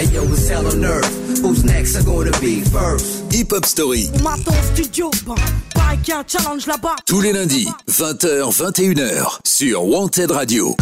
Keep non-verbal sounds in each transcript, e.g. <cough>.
Hey yo, it's hell on earth. Who's next? Are gonna be first? Hip Hop Story. Maton studio, bah, pareil qu'il y a un challenge là-bas. Tous les lundis, 20h, 21h, sur Wanted Radio.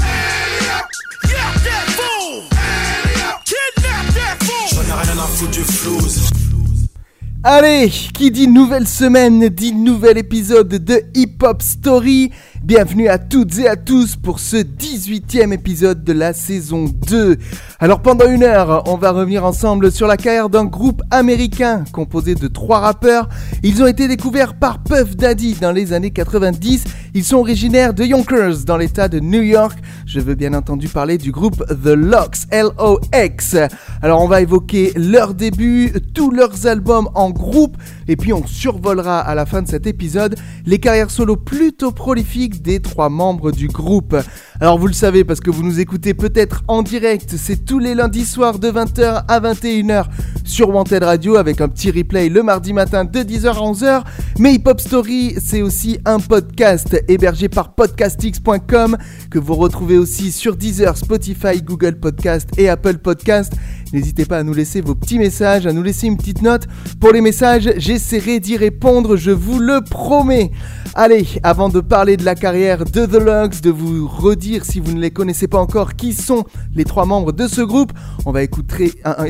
Allez, qui dit nouvelle semaine dit nouvel épisode de Hip Hop Story. Bienvenue à toutes et à tous pour ce 18e épisode de la saison 2. Alors pendant une heure, on va revenir ensemble sur la carrière d'un groupe américain composé de trois rappeurs. Ils ont été découverts par Puff Daddy dans les années 90. Ils sont originaires de Yonkers dans l'état de New York. Je veux bien entendu parler du groupe The Locks, L-O-X. Alors on va évoquer leur début, tous leurs albums en groupe, et puis on survolera à la fin de cet épisode les carrières solo plutôt prolifiques des trois membres du groupe. Alors vous le savez parce que vous nous écoutez peut-être en direct, c'est tous les lundis soirs de 20h à 21h sur Wanted Radio avec un petit replay le mardi matin de 10h à 11h. Mais Hip Hop Story, c'est aussi un podcast hébergé par podcastx.com que vous retrouvez aussi sur Deezer, Spotify, Google Podcast et Apple Podcast. N'hésitez pas à nous laisser vos petits messages, à nous laisser une petite note. Pour les messages, j'essaierai d'y répondre, je vous le promets. Allez, avant de parler de la carrière de The Lugs, de vous redire si vous ne les connaissez pas encore qui sont les trois membres de ce groupe, on va écouter, un,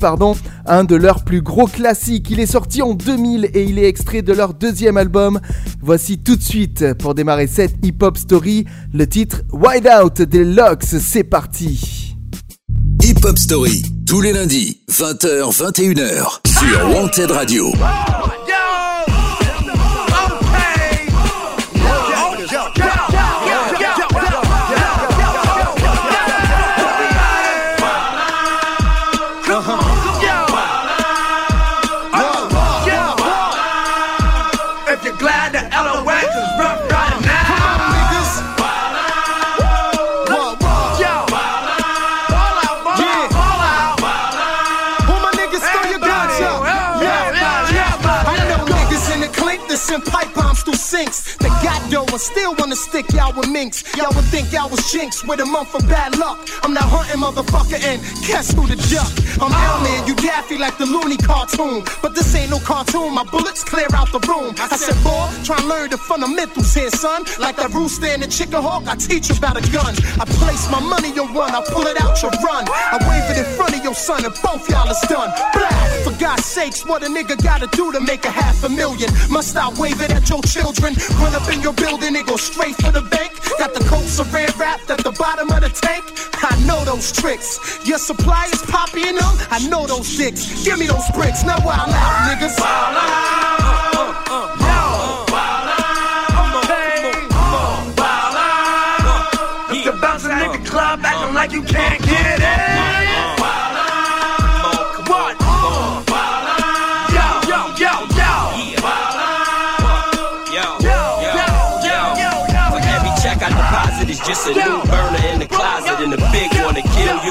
pardon, un de leurs plus gros classiques. Il est sorti en 2000 et il est extrait de leur deuxième album. Voici tout de suite, pour démarrer cette hip-hop story, le titre Wide Out des Lugs. C'est parti. Hip Hop Story, tous les lundis, 20h, 21h, sur Wanted Radio. Still wanna stick y'all with minks. Y'all would think y'all was jinx with a month of bad luck. I'm that hunting motherfucker and guess who the duck? I'm Owlman, you daffy like the loony cartoon. But this ain't no cartoon, my bullets clear out the room. I said, boy, try and learn the fundamentals here, son. Like that rooster and the chicken hawk, I teach you about a gun. I place my money on one, I pull it out, you run. I wave it in front of your son and both y'all is done. Blah! For God's sakes, what a nigga gotta do to make a half a million? Must I wave it at your children? Run up in your building and go straight for the bank? Got the coats of red wrapped at the bottom of the tank? I know those tricks. Your supply is poppy them? I know those dicks. Give me those bricks, now wild out, niggas. Bouncing in the club acting like you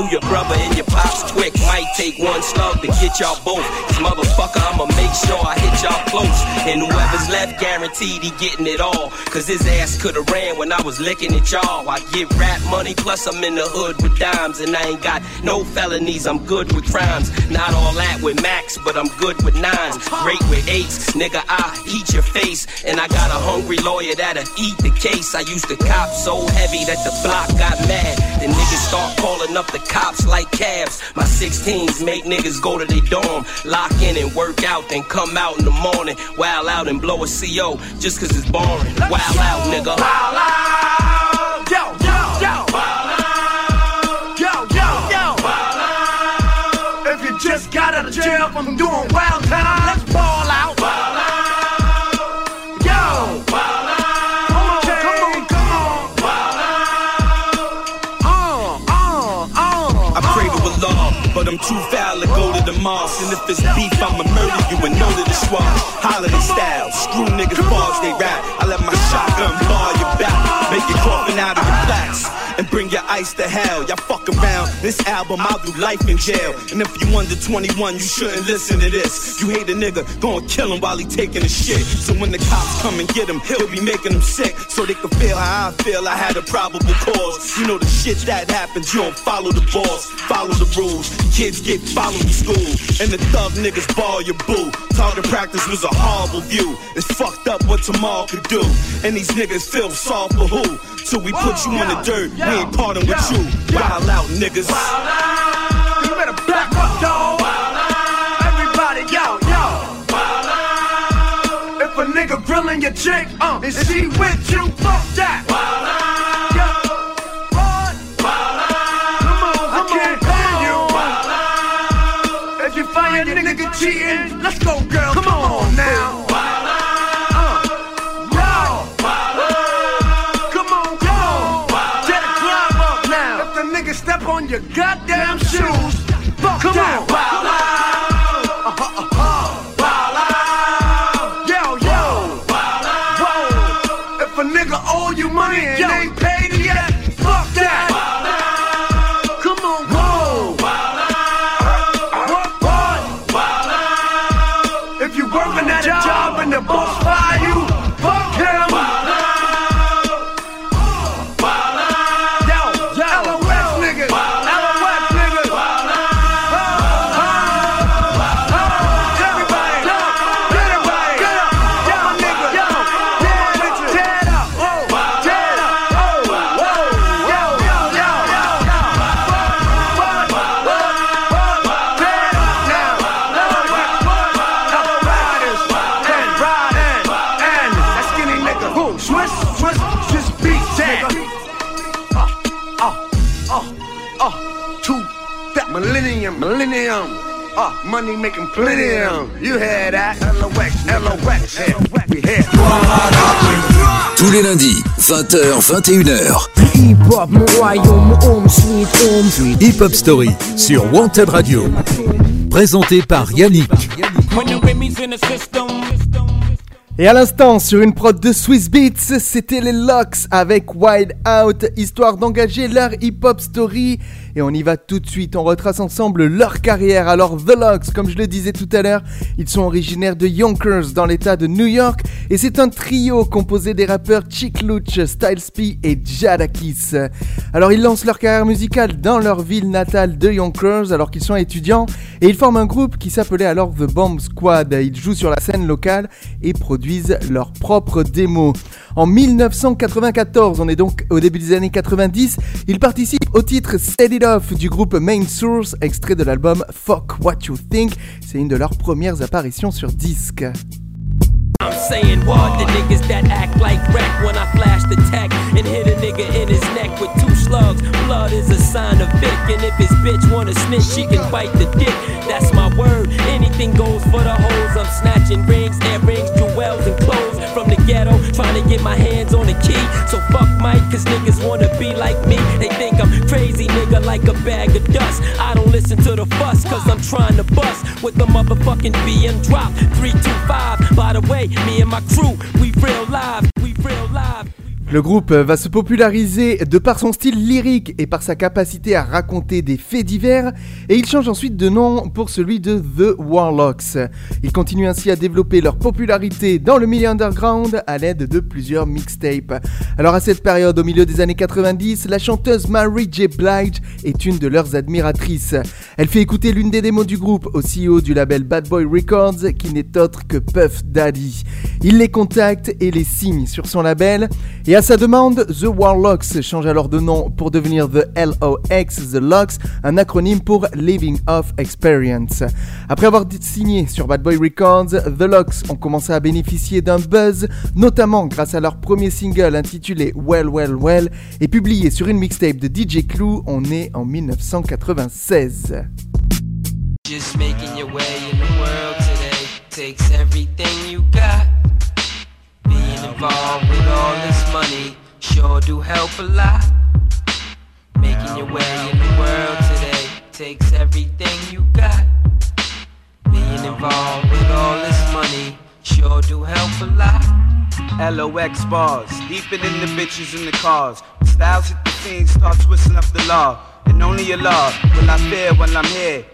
to your brother, and your pops quick. Might take one slug to get y'all both. Cause motherfucker, I'ma make sure I hit y'all close. And whoever's left, guaranteed he getting it all. Cause his ass could've ran when I was licking at y'all. I get rap money, plus I'm in the hood with dimes. And I ain't got no felonies, I'm good with crimes. Not all that with max, but I'm good with nines. Great with eights, nigga, I heat your face. And I got a hungry lawyer that'll eat the case. I used to cop so heavy that the block got mad. The niggas start calling up the cops like cabs. My 16s make niggas go to their dorm, lock in and work out, then come out in the morning, while out and blow a CO just cause it's boring. Wild out, nigga. Wild out. Yo, yo, yo. Wild out. Yo, yo, yo. Wild out. If you just got out of jail from doing wild mosque. And if it's beef, I'ma murder you and know that it's wrong. Holiday style, screw niggas bars they rap. I let my shotgun bar your back, make you coffin out of your plaques. And bring your ice to hell. Y'all fuck around. This album, I'll do life in jail. And if you under 21, you shouldn't listen to this. You hate a nigga, gonna kill him while he taking a shit. So when the cops come and get him, he'll be making them sick. So they can feel how I feel. I had a probable cause. You know the shit that happens, you don't follow the boss, follow the rules. kids get followed to school, and the thug niggas ball your boo. Target practice was a horrible view. It's fucked up what tomorrow could do. And these niggas feel soft for who? Till we put you in the dirt, we ain't parting with you. Wild out, niggas. You better back up, dog. Everybody, yo, yo. If a nigga grilling your chick, uh, and she with you, fuck that. Yo. What? Come on, I can't hear. If you find your nigga cheating, let's go, girl. Come on now. On your goddamn shoes, fuck come that. Yo, money making plenty of 'em. You hear that? LOX, LOX, yeah, we here. Tous les lundis, 20h, 21h. Hip-hop, mon royaume, mon home, sweet home. Hip Hop Story sur Wanted Radio. Présenté par Yannick. Et à l'instant, sur une prod de Swiss Beats, c'était les Locks avec Wide Out, histoire d'engager leur hip-hop story. Et on y va tout de suite, on retrace ensemble leur carrière. Alors The Locks, comme je le disais tout à l'heure, ils sont originaires de Yonkers dans l'état de New York. Et c'est un trio composé des rappeurs Chick Luch, Styles P et Jadakis. Alors ils lancent leur carrière musicale dans leur ville natale de Yonkers alors qu'ils sont étudiants. Et ils forment un groupe qui s'appelait alors The Bomb Squad. Ils jouent sur la scène locale et produisent leurs propres démos. En 1994, on est donc au début des années 90, ils participent au titre Set It Off du groupe Main Source, extrait de l'album Fuck What You Think. C'est une de leurs premières apparitions sur disque. I'm saying what the niggas that act like wreck when I flash the tech and hit a nigga in his neck with two slugs. Blood is a sign of Vic, and if his bitch wanna snitch, she can bite the dick. That's my word. Anything goes for the hoes. I'm snatching rings, earrings, jewels, and clothes from the ghetto, trying to get my hands on the key. So fuck Mike, cause niggas wanna be like me. They think I'm crazy, nigga, like a bag of dust. I don't listen to the fuss, cause I'm trying to bust with the motherfucking BM drop. 325. By the way, me and my crew, we real live, we real live. Le groupe va se populariser de par son style lyrique et par sa capacité à raconter des faits divers, et il change ensuite de nom pour celui de The Warlocks. Ils continuent ainsi à développer leur popularité dans le milieu underground à l'aide de plusieurs mixtapes. Alors à cette période, au milieu des années 90, la chanteuse Mary J. Blige est une de leurs admiratrices. Elle fait écouter l'une des démos du groupe au CEO du label Bad Boy Records, qui n'est autre que Puff Daddy. Il les contacte et les signe sur son label, et à sa demande, The Warlocks change alors de nom pour devenir The LOX, The Locks, un acronyme pour Living Off Experience. Après avoir signé sur Bad Boy Records, The Locks ont commencé à bénéficier d'un buzz, notamment grâce à leur premier single intitulé Well Well Well et publié sur une mixtape de DJ Clue, on est en 1996. Just making your way in the world today takes everything you got. Involved with all this money sure do help a lot. Making your way in the world today takes everything you got. Being involved with all this money sure do help a lot. LOX bars, deeping in the bitches in the cars. Styles hit the scene, start twisting up the law. And only Allah will I fear when I'm here.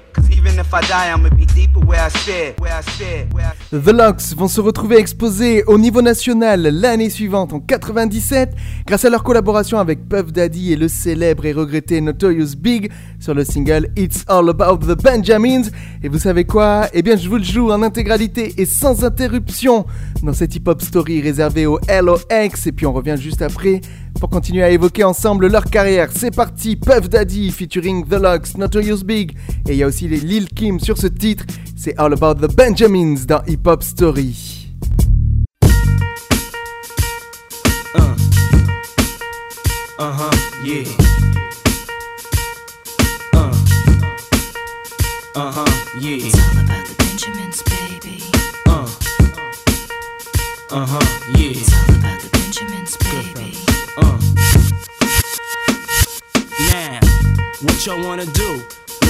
The Locks vont se retrouver exposés au niveau national l'année suivante en 97 grâce à leur collaboration avec Puff Daddy et le célèbre et regretté Notorious Big sur le single It's All About the Benjamins. Et vous savez quoi? Eh bien je vous le joue en intégralité et sans interruption dans cette hip-hop story réservée au LOX et puis on revient juste après pour continuer à évoquer ensemble leur carrière. C'est parti, Puff Daddy featuring The Locks, Notorious Big et il y a aussi les Lil Kim sur ce titre. C'est All About the Benjamins dans Hip Hop Story. Uh huh, yeah. Uh. Uh huh, yeah. It's all about the Benjamins, baby. Uh. Uh huh, yeah. It's all about the Benjamins, baby. Uh. Now, what y'all wanna do?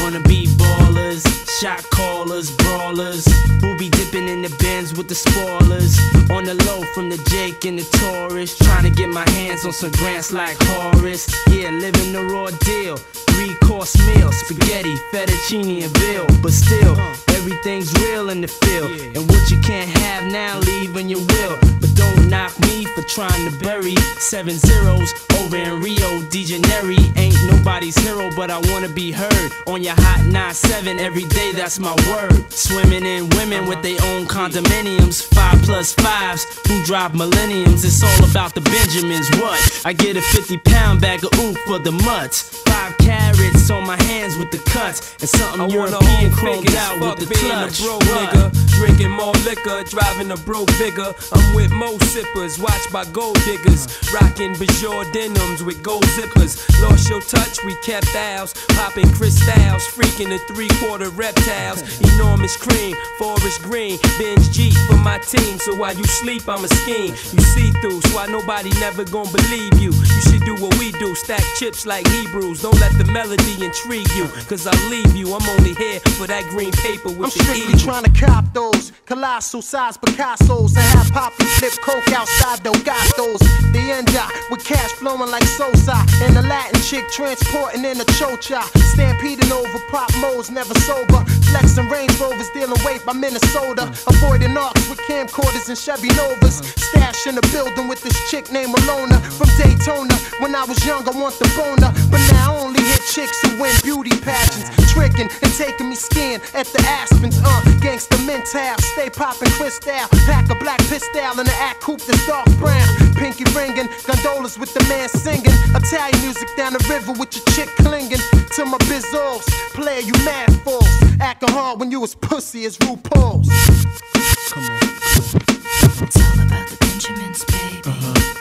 Wanna be ballers, shot callers, brawlers, who be dipping in the bins with the spoilers. On the low from the Jake and the Taurus, trying to get my hands on some grants like Horace. Yeah, living the raw deal. Three course meal, spaghetti, fettuccine, and veal. But still, everything's real in the field. And what you can't have now, leave when you will. But don't knock me for trying to bury seven zeros over in Rio de Janeiro. Ain't nobody's hero, but I wanna be heard on your hot 9-7 every day. That's my word. Swimming in women with their own condominiums, five plus fives who drive millenniums. It's all about the Benjamins. What? I get a 50 pound bag of oof for the mutts. Five carrots on my hands with the cuts, and something I European home chromed out with the clutch. a broke nigga, drinking more liquor, driving a broke bigger. I'm with mo sippers, watched by gold diggers, rocking Bajor denims with gold zippers. Lost your touch, we kept ours, popping crystals, freaking the three quarter reptiles. Enormous cream, forest green, binge Jeep for my team. So while you sleep, I'm a scheme. You see through, so why nobody never gonna believe you. You should do what we do, stack chips like Hebrews. Don't let the melody intrigue you, cause I'll leave you. I'm only here for that green paper with I'm the strictly eagle. trying to cop those colossal size Picassos and have Poppy flip coke outside Delgados. The end up with cash flowing like Sosa and the Latin chick transporting in a chocha. Stampeding over pop modes, never sober. Flexing Range Rovers, dealing weight by Minnesota. Avoiding arcs with camcorders and Chevy Novas. Stash in the building with this chick named Malona from Daytona. When I was young, I want the boner, but now only chicks who win beauty pageants. Tricking and taking me skiing at the Aspens. Uh, gangsta mental, stay popping crystal. Pack a black pistol and an act coupe that's dark brown. Pinky ringing, gondolas with the man singing. Italian music down the river with your chick clinging to my bizzles. Player, you mad fools. Acting hard when you as pussy as RuPaul's. Come on. It's all about the Benjamins, baby. Uh-huh. Yeah.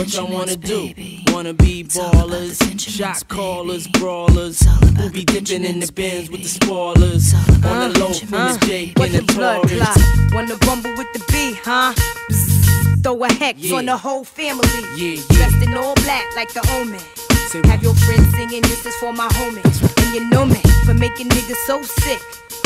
What y'all wanna do? Wanna be It's all about the ballers, shot callers, brawlers, It's all about who be dipping in the bins with the spoilers. It's all about On the the low from the Jake and the Taurus. Wanna rumble with the B, huh? Throw a hex on the whole family. Yeah, yeah. Dressed in all black like the omen. Have your friends singing, this is for my homies. And you know me for making niggas so sick.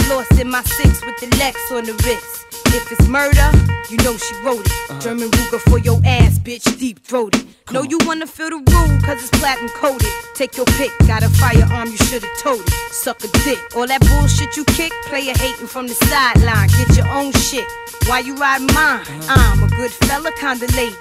Lost in my six with the Lex on the wrist. If it's murder, you know she wrote it. Uh-huh. German Ruger for your ass, bitch, deep throated. Know you wanna feel the rule, cause it's platinum coated. Take your pick, got a firearm, you should've told it. Suck a dick. All that bullshit you kick, player hating from the sideline. Get your own shit. Why you riding mine? I'm a good fella, kinda lady.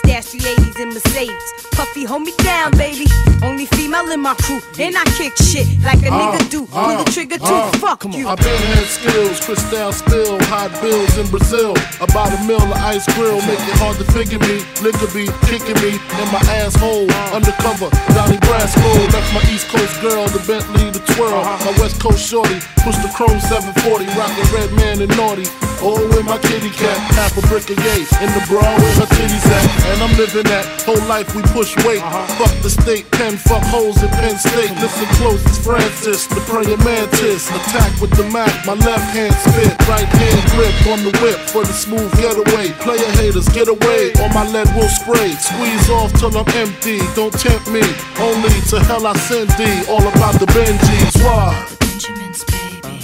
Stash 380s in Mercedes. Puffy, hold me down, baby. Only female in my crew. And I kick shit like a nigga do. Uh, Pull the trigger too. Uh, Fuck you. I been had skills, crystal spill, hot bills in Brazil. About a mill of ice grill, make it hard to figure me. Nigga be kicking me in my asshole. Undercover, Donnie Brasco. Left my East Coast girl, the Bentley, the twirl. Uh-huh. My West Coast shorty, push the chrome 740, rockin' red man and naughty. Oh, with my kitty cat, half a brick of yay. In the bra with her titties at. And I'm living that whole life we push weight. Uh-huh. Fuck the state, pen, fuck holes in Penn State. Listen close, it's Francis, the praying mantis. Attack with the Mac, my left hand spit, right hand grip on the whip for the smooth getaway. Player haters, get away, or my lead will spray. Squeeze off till I'm empty, don't tempt me. Only to hell I send thee, all about the Benjis. Why? Benjamins, baby.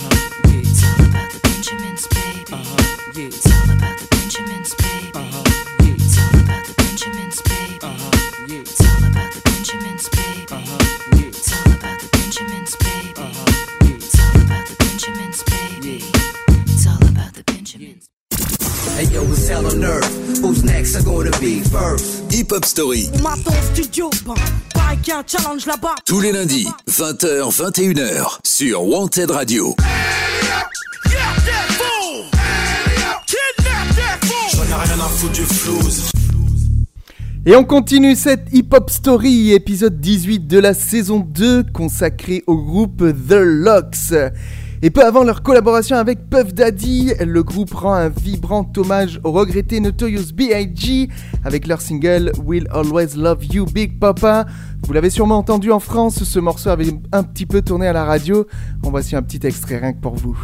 It's all about the Benjamins, baby. Uh-huh. It's all about the Benjamins, baby. It's all Hey yo, on earth. Who's next? Gonna be? Hip Hop Story. Studio, challenge. Tous les lundis, 20h, 21h, sur Wanted Radio. Et on continue cette Hip Hop Story, épisode 18 de la saison 2, consacré au groupe The Locks. Et peu avant leur collaboration avec Puff Daddy, le groupe rend un vibrant hommage au regretté Notorious B.I.G. avec leur single Will Always Love You Big Papa. Vous l'avez sûrement entendu en France, ce morceau avait un petit peu tourné à la radio. En voici un petit extrait rien que pour vous.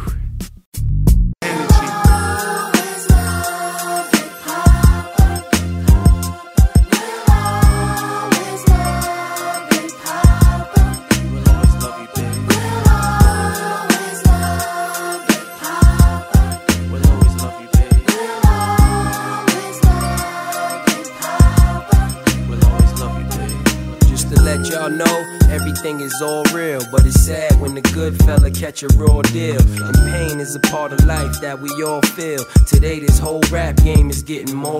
Is all real. But it's sad when the good fella catch a deal. And pain is a part of life that we all feel. Today, this whole rap game is getting more.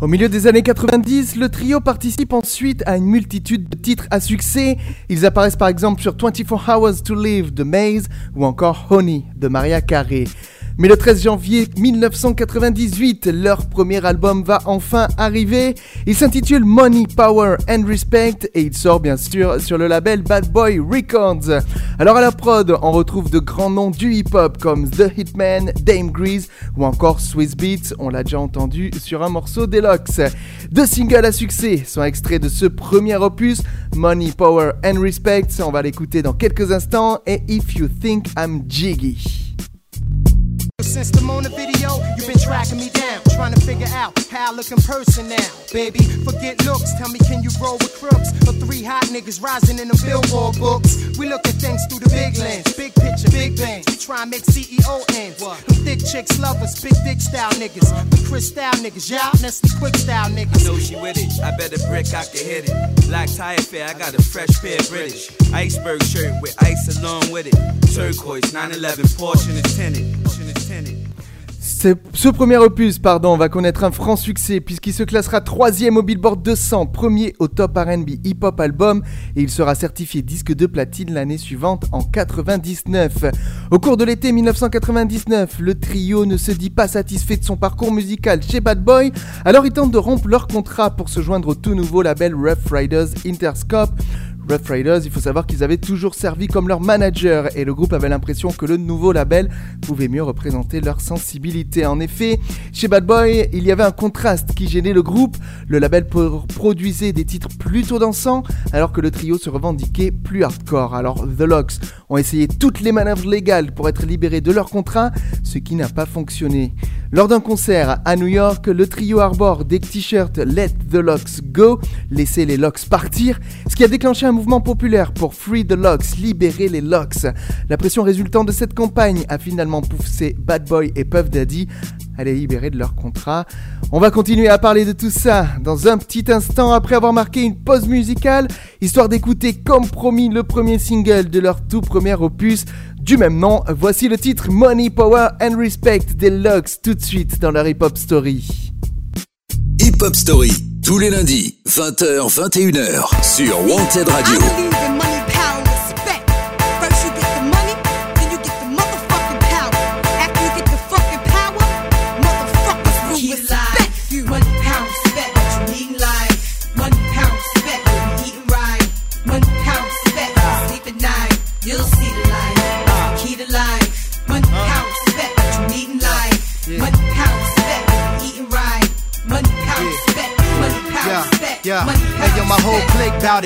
Au milieu des années 90, le trio participe ensuite à une multitude de titres à succès. Ils apparaissent par exemple sur 24 Hours to Live de Maze ou encore Honey de Maria Carey. Mais le 13 janvier 1998, leur premier album va enfin arriver. Il s'intitule Money, Power and Respect et il sort bien sûr sur le label Bad Boy Records. Alors à la prod, on retrouve de grands noms du hip-hop comme The Hitman, Dame Grease ou encore Swiss Beats, on l'a déjà entendu sur un morceau Deluxe. Deux singles à succès sont extraits de ce premier opus, Money, Power and Respect, on va l'écouter dans quelques instants, et If You Think I'm Jiggy. Since the Mona video, you've been tracking me down, trying to figure out how I look in person now. Baby, forget looks, tell me can you roll with crooks? Or three hot niggas rising in the billboard books. We look at things through the big lens, big picture, big bang. We try and make CEO ends. Them thick chicks love us, big dick style niggas. The Chris style niggas, y'all Nestle quick style niggas. I know she with it. I bet a brick I can hit it. Black tire fair, I got a fresh pair of British. Iceberg shirt with ice along with it. Turquoise 911 Porsche. Porsche is tinted. Ce, premier opus, va connaître un franc succès puisqu'il se classera troisième au Billboard 200, premier au top R&B hip-hop album et il sera certifié disque de platine l'année suivante en 99. Au cours de l'été 1999, le trio ne se dit pas satisfait de son parcours musical chez Bad Boy, alors ils tentent de rompre leur contrat pour se joindre au tout nouveau label Rough Riders Interscope. Rough Riders, il faut savoir qu'ils avaient toujours servi comme leur manager et le groupe avait l'impression que le nouveau label pouvait mieux représenter leur sensibilité. En effet, chez Bad Boy, il y avait un contraste qui gênait le groupe. Le label pro- produisait des titres plutôt dansants alors que le trio se revendiquait plus hardcore. Alors The Locks ont essayé toutes les manœuvres légales pour être libérés de leur contrat, ce qui n'a pas fonctionné. Lors d'un concert à New York, le trio arbore des t-shirts Let the Locks Go, laissez les Locks partir, ce qui a déclenché un mouvement populaire pour Free the Locks, libérer les Locks. La pression résultant de cette campagne a finalement poussé Bad Boy et Puff Daddy à les libérer de leur contrat. On va continuer à parler de tout ça dans un petit instant après avoir marqué une pause musicale, histoire d'écouter comme promis le premier single de leur tout premier opus du même nom. Voici le titre Money, Power and Respect des Lux tout de suite dans leur hip-hop story. Hip Hop Story, tous les lundis, 20h, 21h, sur Wanted Radio.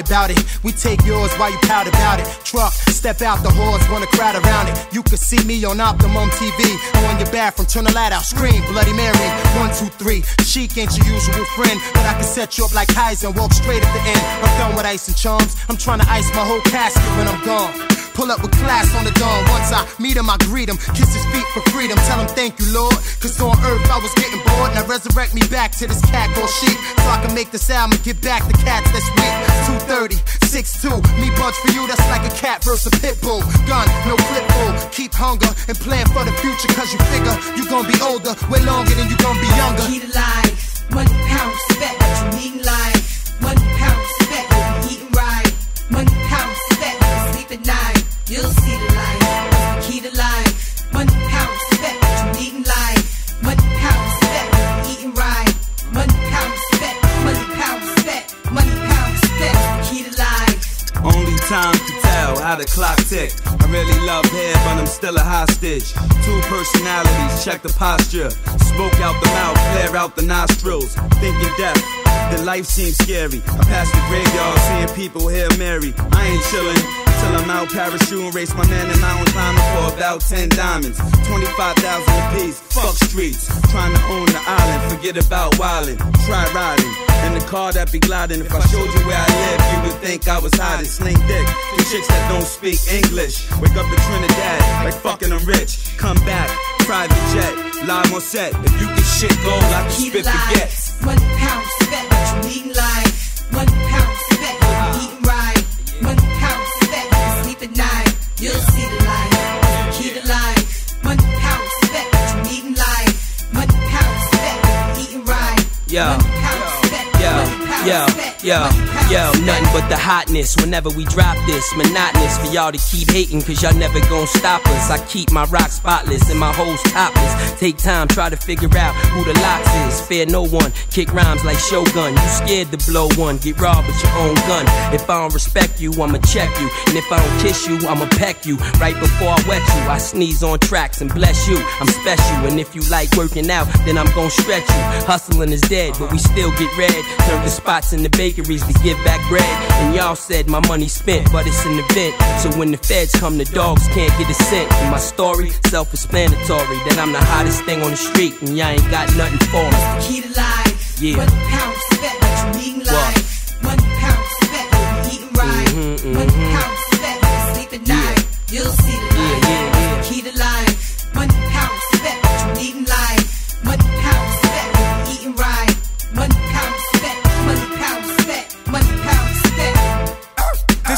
Respect. clique bout it. We take yours while you pout about it. Truck, step out the horse, wanna crowd around it. You can see me on Optimum TV. On your bathroom, turn the light out, scream, Bloody Mary. One, two, three. Chic ain't your usual friend, but I can set you up like Kaiser and walk straight at the end. I'm done with ice and charms. I'm trying to ice my whole casket when I'm gone. Pull up with class on the dawn. Once I meet him, I greet him. Kiss his feet for freedom. Tell him thank you, Lord. Cause on earth I was getting bored. Now resurrect me back to this cat or sheep. So I can make this album get back the cats this week. 230, 6'2. Me bunch for you, that's like a cat versus a pit bull. Gun, no flip bull. Keep hunger and plan for the future. Cause you figure you gonna be older. Way longer than you gonna be younger. Keep life. Money, power, respect. You need life. Money, power, respect. Eating right. Money, You'll see the light. Key to life. Money, power, respect. You life. Money, power, respect. Eating right. Money, power, respect. Money, power, respect. Money, power, respect. Key to life. Only time to tell how the clock tick. I really love hair, but I'm still a hostage. Two personalities, check the posture. Smoke out the mouth, flare out the nostrils. Thinking death, the life seems scary. I pass the graveyard, seeing people here merry. I ain't chillin' till I'm out parachute and race my man in mountain climbing for about 10 diamonds. 25,000 apiece. Fuck streets. Trying to own the island. Forget about wildin'. Try riding. In the car that be gliding. If I showed you where I live, you would think I was hiding. Sling dick. The chicks that don't speak English. Wake up in Trinidad. Like fucking I'm rich. Come back. Private jet. Live on set. If you can shit gold, I can spit forget. One pound but you eating live. One pound but you eating right. One Yo, yo, yo, yo, yo, nothing but the hotness whenever we drop this. Monotonous for y'all to keep hating, cause y'all never gon' stop us. I keep my rock spotless and my hoes topless. Take time, try to figure out who the LOX is. Fear no one, kick rhymes like Shogun. You scared to blow one, get robbed with your own gun. If I don't respect you, I'ma check you. And if I don't kiss you, I'ma peck you. Right before I wet you, I sneeze on tracks and bless you. I'm special, and if you like working out, then I'm gon' stretch you. Hustling is dead, but we still get red. Turn the spots in the bakeries to give back bread. And y'all said my money spent, but it's an event. So when the feds come, the dogs can't get a cent. And my story, self explanatory, that I'm the hottest thing on the street, and y'all ain't got nothing for me. Key to life. Yeah. One pound but you eating live. One pound you eating right. Mhm, One mhm. pound sleep at night. You'll see the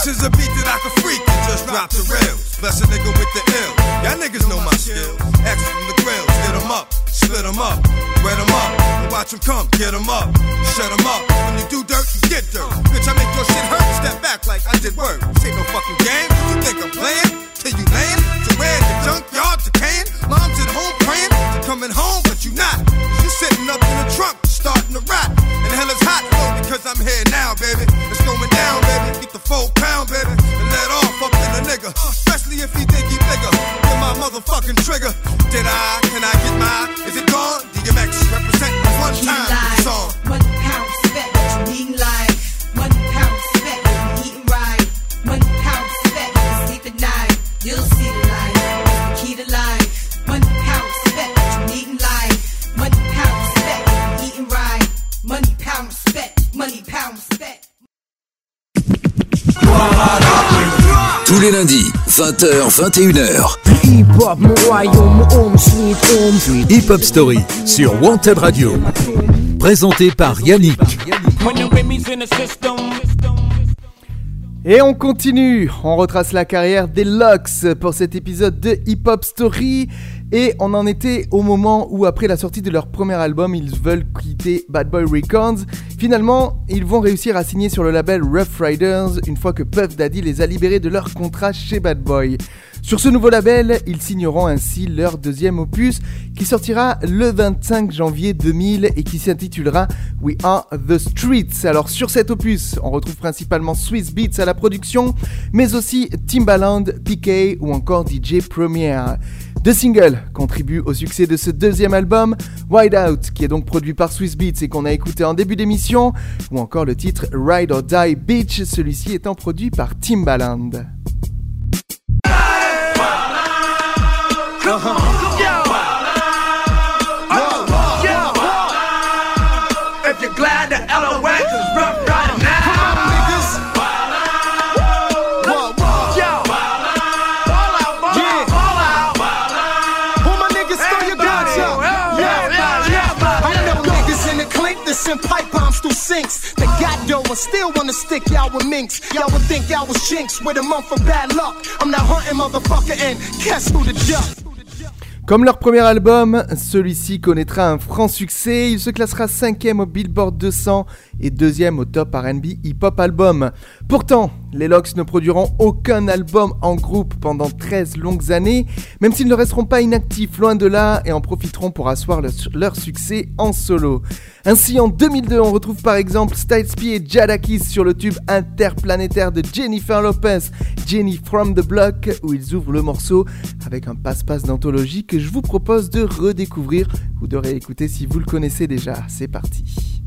is a beat that I can freak just drop the rails. Bless a nigga with the ill. Y'all niggas know my skill. X from the grills, get 'em up, split 'em up, wet 'em up, watch 'em come, get 'em up, shut 'em up. When you do dirt, you get dirt. Bitch, I make your shit hurt, step back like I did work. This ain't no fucking game. You think I'm playing? Till you laying? To where the junkyard decaying? Mom's at home praying, to coming home, but you not. You sitting up in the trunk, starting to 20h, 21h. Hip Hop, mon royaume, home sweet home. Hip Hop Story sur Wanted Radio. Présenté par Yannick. Et on continue, on retrace la carrière des Lux pour cet épisode de Hip Hop Story. Et on en était au moment où, après la sortie de leur premier album, ils veulent quitter Bad Boy Records. Finalement, ils vont réussir à signer sur le label Rough Riders une fois que Puff Daddy les a libérés de leur contrat chez Bad Boy. Sur ce nouveau label, ils signeront ainsi leur deuxième opus qui sortira le 25 janvier 2000 et qui s'intitulera We Are the Streets. Alors sur cet opus, on retrouve principalement Swiss Beats à la production, mais aussi Timbaland, PK ou encore DJ Premier. Deux singles contribuent au succès de ce deuxième album, Wide Out, qui est donc produit par Swiss Beats et qu'on a écouté en début d'émission, ou encore le titre Ride or Die Beach, celui-ci étant produit par Timbaland. Send pipe bombs through sinks. That got dough and still wanna stick y'all with minks. Y'all would think y'all was jinx with a month of bad luck. I'm not hunting motherfucker and guess who the duck? Comme leur premier album, celui-ci connaîtra un franc succès. Il se classera 5ème au Billboard 200 et 2ème au Top RB Hip Hop Album. Pourtant, les Locks ne produiront aucun album en groupe pendant 13 longues années, même s'ils ne resteront pas inactifs loin de là et en profiteront pour asseoir leur, succès en solo. Ainsi, en 2002, on retrouve par exemple Styles P et Jadakis sur le tube interplanétaire de Jennifer Lopez, Jenny from the Block, où ils ouvrent le morceau avec un passe-passe d'anthologie que je vous propose de redécouvrir ou de réécouter si vous le connaissez déjà. C'est parti.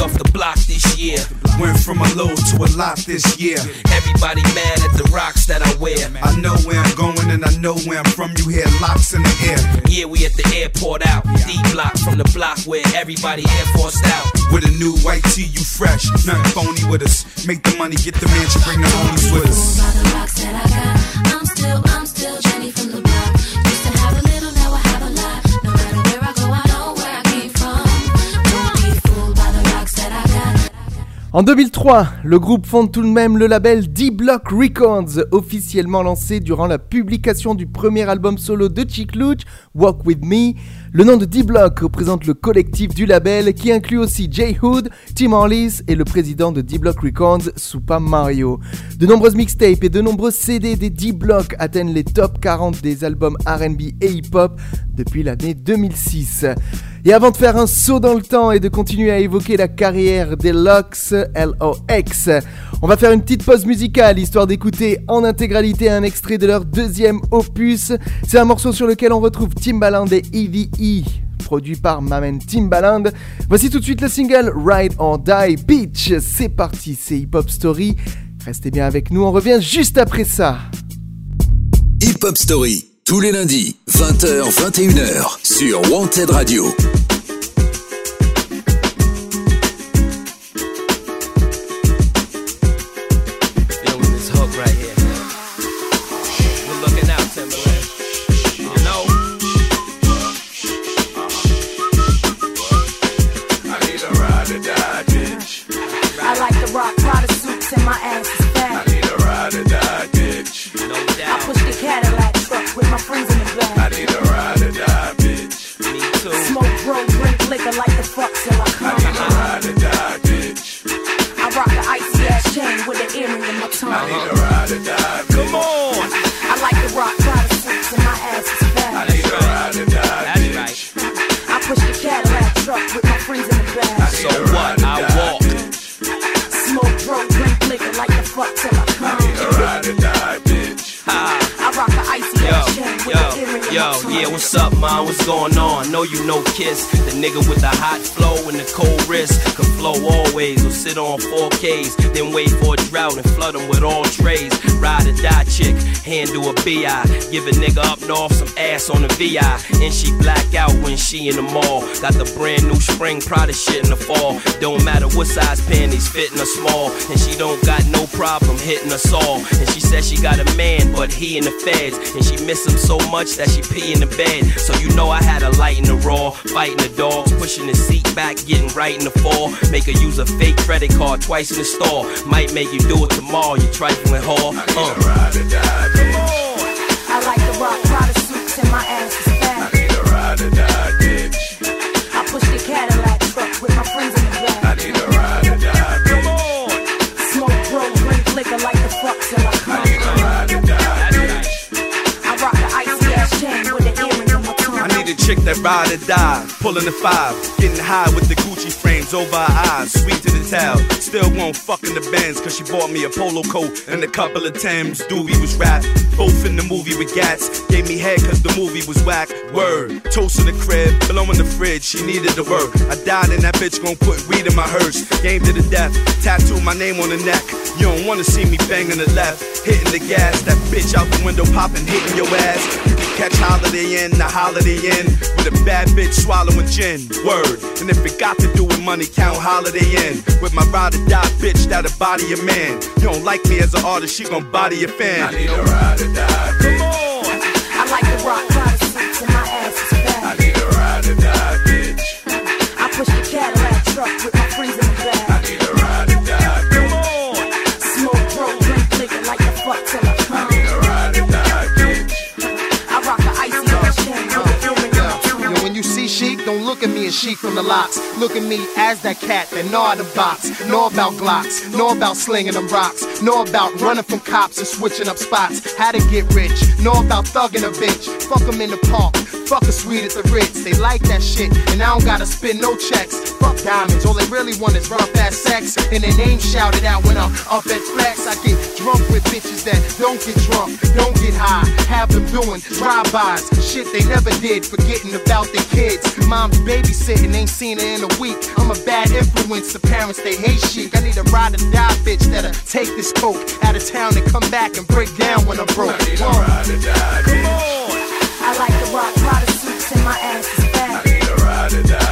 Off the block this year. Went from a low to a lot this year. Everybody mad at the rocks that I wear. I know where I'm going and I know where I'm from. You hear locks in the air. Yeah, we at the airport out. D block from the block where everybody air forced out. With a new white tee, you fresh. Nothing phony with us. Make the money, get the mansion, bring the homies with us. I'm still, I'm still Jenny from the block. En 2003, le groupe fonde tout de même le label D-Block Records, officiellement lancé durant la publication du premier album solo de Chick Luch, Walk With Me. Le nom de D-Block représente le collectif du label qui inclut aussi Jay Hood, Tim Harlis et le président de D-Block Records, Super Mario. De nombreuses mixtapes et de nombreux CD des D-Block atteignent les top 40 des albums RB et hip-hop depuis l'année 2006. Et avant de faire un saut dans le temps et de continuer à évoquer la carrière des Locks, LOX, on va faire une petite pause musicale histoire d'écouter en intégralité un extrait de leur deuxième opus. C'est un morceau sur lequel on retrouve Timbaland et EVE, produit par Mamen Timbaland. Voici tout de suite le single Ride or Die Beach. C'est parti, c'est Hip Hop Story. Restez bien avec nous, on revient juste après ça. Hip Hop Story, tous les lundis, 20h, 21h, sur Wanted Radio. What's going on? Know you know Kiss, the nigga with the hot flow and the cold wrist. Can flow always, or sit on 4Ks, then wait for a drought and flood them with all trays. Ride or die chick, handle a BI. Give a nigga up north some ass on the VI. And she black out when she in the mall. Got the brand new spring Prada shit in the fall. Don't matter what size panties, fitting her small. And she don't got no problem hitting us all. And she says she got a man, but he in the feds. And she miss him so much that she pee in the bed. So you know I had a light in the raw, fighting the dogs, pushing the seat back, getting right in the fall. Make her use a fake credit card twice in the store. Might make you do it tomorrow, you trifling whore. Uh. I like the rock Prada suits and my ass chick that ride or die, pulling the five, getting high with the Gucci frames over her eyes, sweet to the tail. Still won't fuck in the Benz, cause she bought me a polo coat and a couple of Timbs. Doobie was rap, both in the movie with gats. Gave me head cause the movie was whack. Word, toast in the crib, below in the fridge, she needed to work. I died and that bitch gon' put weed in my hearse. Game to the death, tattoo my name on the neck. You don't wanna see me banging the left, hitting the gas. That bitch out the window popping, hitting your ass. You can catch Holiday in, the Holiday in, with a bad bitch swallowing gin. Word, and if it got to do with money, count Holiday in. With my ride or die bitch that'll body a man. You don't like me as an artist, she gon' body your fan. I need a ride or die, bitch. Come on. I like the rock look at me and she from the locks. Look at me as that cat that gnaw the box. Know about Glocks, know about slinging them rocks. Know about running from cops and switching up spots. How to get rich, know about thugging a bitch. Fuck 'em in the park, fuck a suite at the Ritz. They like that shit, and I don't gotta spend no checks. Fuck diamonds, all they really want is rough ass sex. And their name shouted out when I'm up at flex. I get with bitches that don't get drunk, don't get high. Have them doing drive-bys, shit they never did, forgetting about their kids. Mom's babysitting, ain't seen her in a week. I'm a bad influence to parents, they hate chic. I need a ride or die bitch that'll take this coke out of town and come back and break down when I'm broke. I need a ride or Come on. I like the rock Prada suits and my ass is fat. I need a ride or die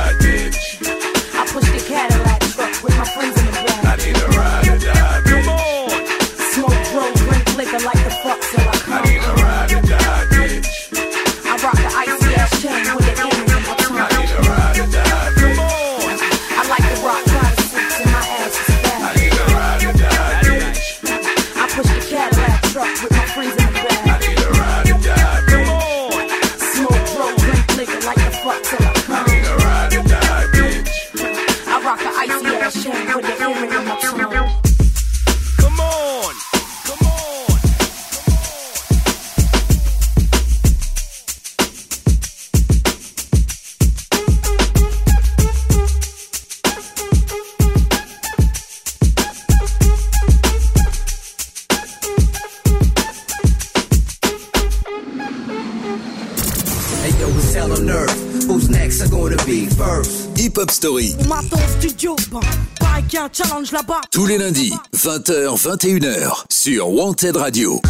first? Hip Hop Story, Maton studio, bon, pareil qu'il y a un challenge là-bas. tous les lundis, 20h, 21h, sur Wanted Radio.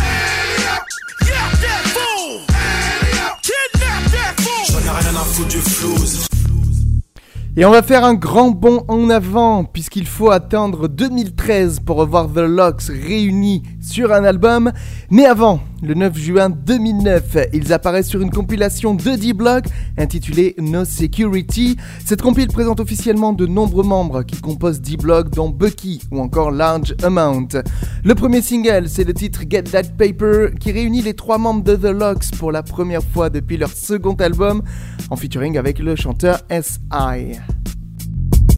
Et on va faire un grand bond en avant, puisqu'il faut attendre 2013 pour revoir The Locks réunis sur un album. Mais avant, le 9 juin 2009, ils apparaissent sur une compilation de D-Block intitulée No Security. Cette compile présente officiellement de nombreux membres qui composent D-Block, dont Bucky ou encore Large Amount. Le premier single, c'est le titre Get That Paper, qui réunit les trois membres de The Locks pour la première fois depuis leur second album, en featuring avec le chanteur S.I.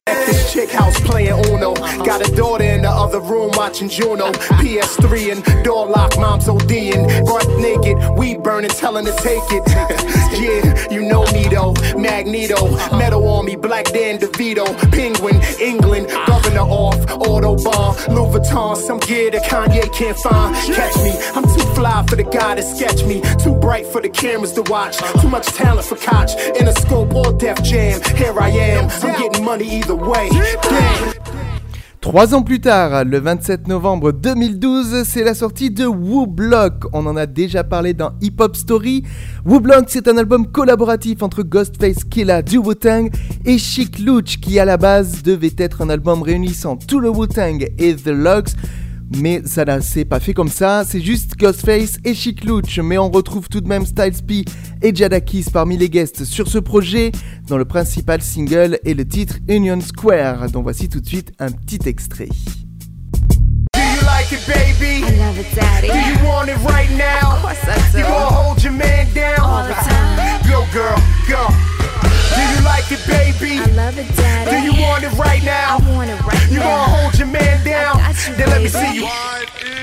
At this chick house playing Uno. Got a daughter in the other room watching Juno. PS3 and door lock, mom's ODing. Butt naked, weed burning, telling to take it. <laughs> yeah, you know me though. Magneto, metal on me, Black Dan DeVito. Penguin, England, governor off, Autobahn. Louis Vuitton, some gear that Kanye can't find. Catch me, I'm too fly for the guy to sketch me. Too bright for the cameras to watch. Too much talent for Koch. In a scope or Def Jam. Here I am, I'm getting money either. Trois ans plus tard, le 27 novembre 2012, c'est la sortie de Woo Block. On en a déjà parlé dans Hip Hop Story. Woo Block, c'est un album collaboratif entre Ghostface Killah du Wu-Tang et Chic Luch, qui à la base devait être un album réunissant tout le Wu-Tang et The Logs. Mais ça ne s'est pas fait comme ça, c'est juste Ghostface et Chic Luch, mais on retrouve tout de même Styles P et Jadakis parmi les guests sur ce projet, dont le principal single est le titre Union Square, dont voici tout de suite un petit extrait. Do you like it, baby? I love it, daddy. Do you want it right now? Of course I do. You gonna hold your man down? All the time. Go, girl, go. Do you like it, baby? I love it, daddy. Do you want it right now? I want it right you now. You gonna hold your man down? then let me see you.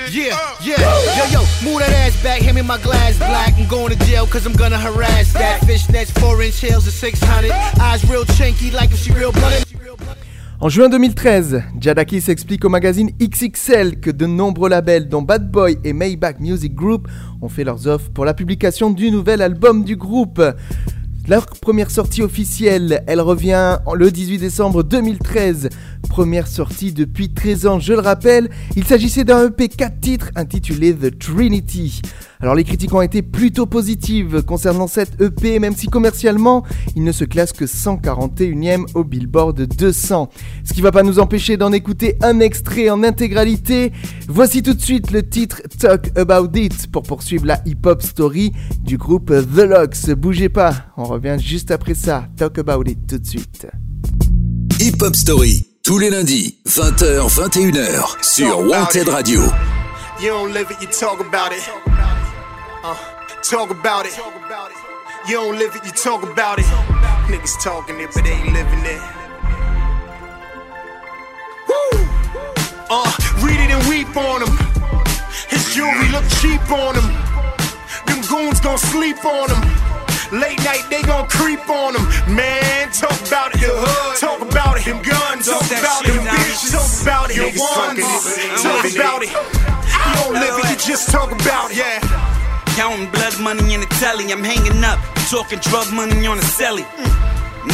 Yeah, yeah. Yo, yo, move that ass back, hand me my glass black. I'm going to jail cause I'm gonna harass that. Fishnets, four inch heels at 600. Eyes real chinky like if she real blooded. En juin 2013, Jadakis explique au magazine XXL que de nombreux labels dont Bad Boy et Maybach Music Group ont fait leurs offres pour la publication du nouvel album du groupe. Leur première sortie officielle, elle revient le 18 décembre 2013. Première sortie depuis 13 ans, je le rappelle. Il s'agissait d'un EP 4 titres intitulé The Trinity. Alors les critiques ont été plutôt positives concernant cette EP, même si commercialement, il ne se classe que 141e au Billboard 200. Ce qui va pas nous empêcher d'en écouter un extrait en intégralité. Voici tout de suite le titre Talk About It pour poursuivre la hip-hop story du groupe The Locks. Bougez pas, on revient juste après ça. Talk About It tout de suite. Hip Hop Story, tous les lundis, 20h, 21h, sur Wanted Radio. You don't live it, you talk about it. Uh, talk about it. You don't live it, you talk about it. Niggas talking it, but they ain't living it. Woo! Uh, read it and weep on him. His jewelry look cheap on him. Them goons gon' sleep on him. Late night, they gon' creep on him. Man, talk about it. Talk about it. Him guns. Talk about it. Him bitches. Talk about it. Him ones. Talk about it. You don't live it, you just talk about it. Yeah. Counting blood money in the telly, I'm hanging up. Talking drug money on the celly.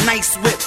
Nice whip,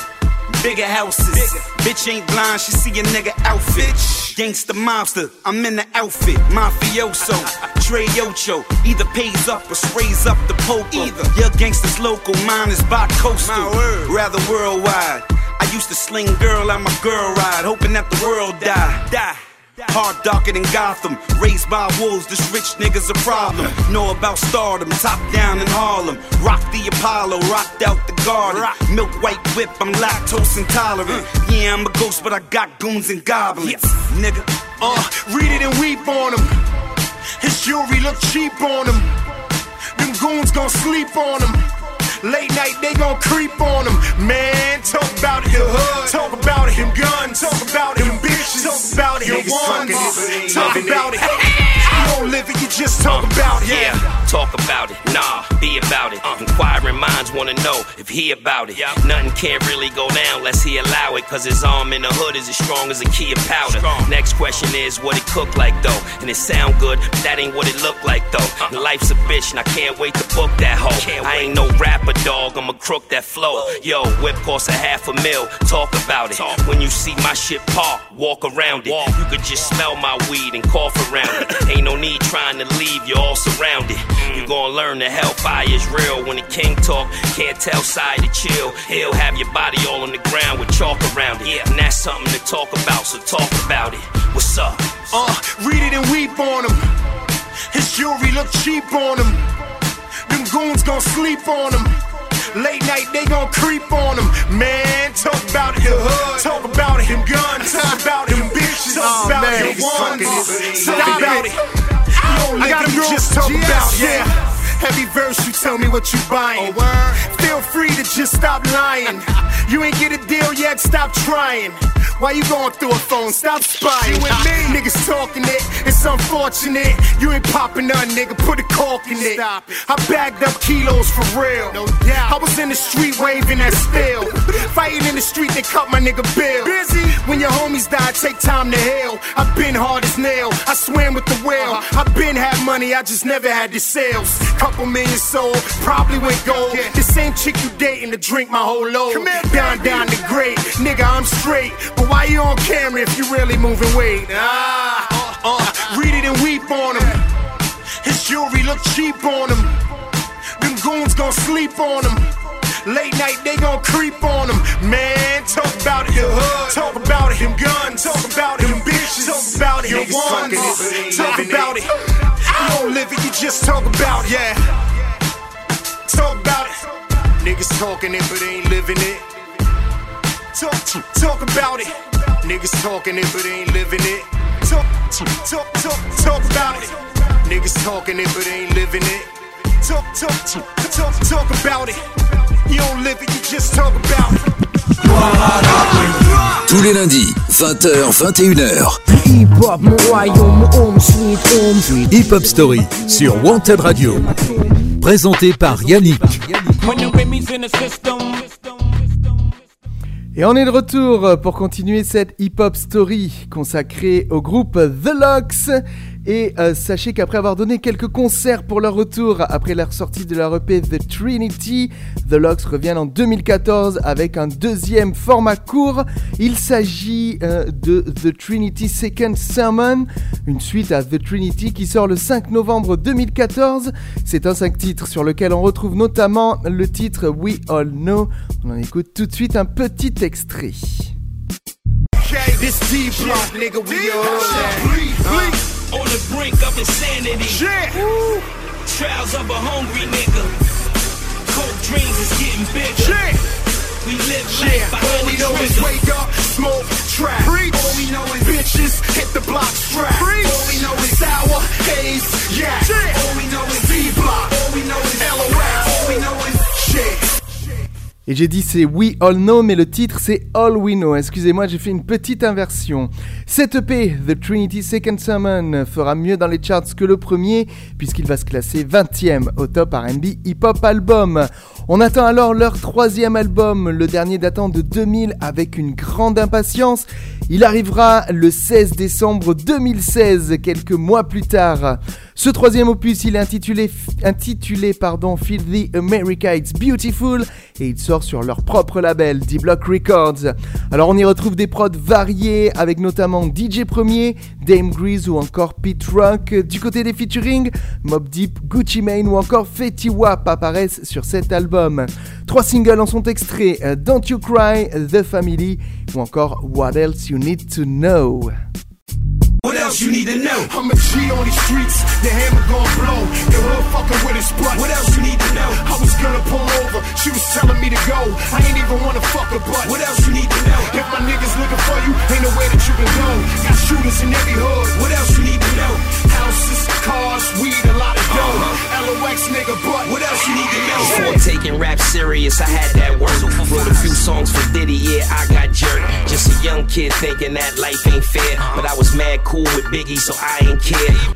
bigger houses. Bitch ain't blind, she see a nigga outfit. Gangsta mobster, I'm in the outfit. Mafioso, Trey Ocho. Either pays up or sprays up the popo. Either. Your gangsters local, mine is bi-coastal. Rather worldwide. I used to sling girl on my girl ride, hoping that the world die. Die. Hard darker than Gotham, raised by wolves, this rich nigga's a problem. Know about stardom, top down in Harlem. Rock the Apollo, rocked out the garden. Milk white whip, I'm lactose intolerant. Yeah, I'm a ghost, but I got goons and goblins. Nigga, Uh, read it and weep on him. His jewelry look cheap on him. Them goons gon' sleep on him. Late night, they gon' creep on him. Man, talk about it. Talk about it. Him guns. Talk about it. Him bitches. Talk about it. Him ones. Talk about it. <laughs> Don't live it, you just talk about it. Yeah, talk about it, nah, be about it. Uh-huh. Inquiring minds wanna know if he about it. Nothing can't really go down unless he allow it, cause his arm in the hood is as strong as a key of powder. Next question is what it cook like though, and it sound good, but that ain't what it look like though. Uh-huh. And life's a bitch, and I can't wait to book that hoe. I ain't no rapper dog, I'm a crook that flow. Yo, whip costs a half a mil, talk about it. When you see my shit park, walk around it. You could just smell my weed and cough around it. <coughs> Ain't no need trying to leave, you're all surrounded. You gonna learn the hellfire is real. When the king talk, can't tell side to chill. He'll have your body all on the ground with chalk around it. Yeah, and that's something to talk about, so talk about it. What's up? Uh, read it and weep on him. His jewelry look cheap on him. Them goons gon' sleep on him. Late night, they gon' creep on him. Man, talk about it. Talk about it. Him guns. Talk about it. Him bitches. Talk about it. Him ones. Talk about it. I got live it, him, you bro. just talk about yeah. Heavy verse, you tell me what you buying. Feel free to just stop lying. <laughs> You ain't get a deal yet, stop trying. Why you going through a phone? Stop spying. You and me. <laughs> Niggas talking it, it's unfortunate. You ain't popping none, nigga, put a cork in it. Stop it. I bagged up kilos for real. No doubt. I was in the street waving that steel. <laughs> Fighting in the street, they cut my nigga Bill. Busy. When your homies die, take time to heal. I've been hard as nail. I swam with the whale. Uh-huh. I've been had money, I just never had the sales. Couple million sold, probably went gold. The same chick you dating to drink my whole load. Down, down the grade. Nigga, I'm straight. But why you on camera if you really moving weight? Ah, uh, read it and weep on him. His jewelry look cheap on him. Them goons gon' sleep on him. Late night, they gon' creep on him. Man, talk about it. your hood. Talk about it. Him guns. Talk about it. Him bitches. Talk about it. Him ones. Talk about it. Don't live it, you just talk about it. Yeah. Talk about it. Niggas talking it, but ain't living it. Talk, talk about it. Niggas talking it, but ain't living it. Talk, talk, talk, talk about it. Niggas talking it, but ain't living it. Talk, talk, talk, talk, talk about it. You don't live it, you just talk about it. Tous les lundis, 20h, 21h. Hip hop, mon royaume, mon home sweet home. Hip Hop Story sur Wanted Radio. Présenté par Yannick. Et on est de retour pour continuer cette hip-hop story consacrée au groupe The Locks. Et euh, sachez qu'après avoir donné quelques concerts pour leur retour après leur sortie de leur EP The Trinity, The Locks reviennent en 2014 avec un deuxième format court. Il s'agit euh, de The Trinity Second Sermon, une suite à The Trinity qui sort le 5 novembre 2014. C'est un 5 titres sur lequel on retrouve notamment le titre We All Know. On en écoute tout de suite un petit extrait. This nigga, we all. On the brink of insanity. Shit. Trials of a hungry nigga. Coke dreams is getting bigger. Shit. We live Yeah, life all we know is wake up, smoke, trap. All we know is bitches hit the block strap. All Et j'ai dit c'est We All Know, mais le titre c'est All We Know. Excusez-moi, j'ai fait une petite inversion. Cette EP, The Trinity Second Sermon, fera mieux dans les charts que le premier, puisqu'il va se classer 20ème au top RB Hip Hop Album. On attend alors leur troisième album, le dernier datant de 2000, avec une grande impatience. Il arrivera le 16 décembre 2016, quelques mois plus tard. Ce troisième opus, il est intitulé, intitulé pardon, Feel the America It's Beautiful et il sort sur leur propre label, D-Block Records. Alors on y retrouve des prods variés avec notamment DJ Premier, Dame Grease ou encore Pete Rock. Du côté des featuring, Mob Deep, Gucci Mane ou encore Fetty Wap apparaissent sur cet album. Trois singles en sont extraits, euh, Don't You Cry, The Family ou encore What Else You Need to Know. What else you need to know? I'm a G on these streets, the hammer gon' blow. The hood fucking with his butt. What else you need to know? I was gonna pull over, she was telling me to go. I ain't even wanna fuck her butt. What else you need to know? If my niggas looking for you, ain't no way that you can go. Got shooters in every hood. What else you need to know? Houses, cars, weed, a lot of dough. LOX nigga, but what else you need to know? Before taking rap serious, I had that work. Wrote a few songs for Diddy, yeah, I got jerked. Just a young kid thinking that life ain't fair. But I was mad cool with Biggie, so I ain't care.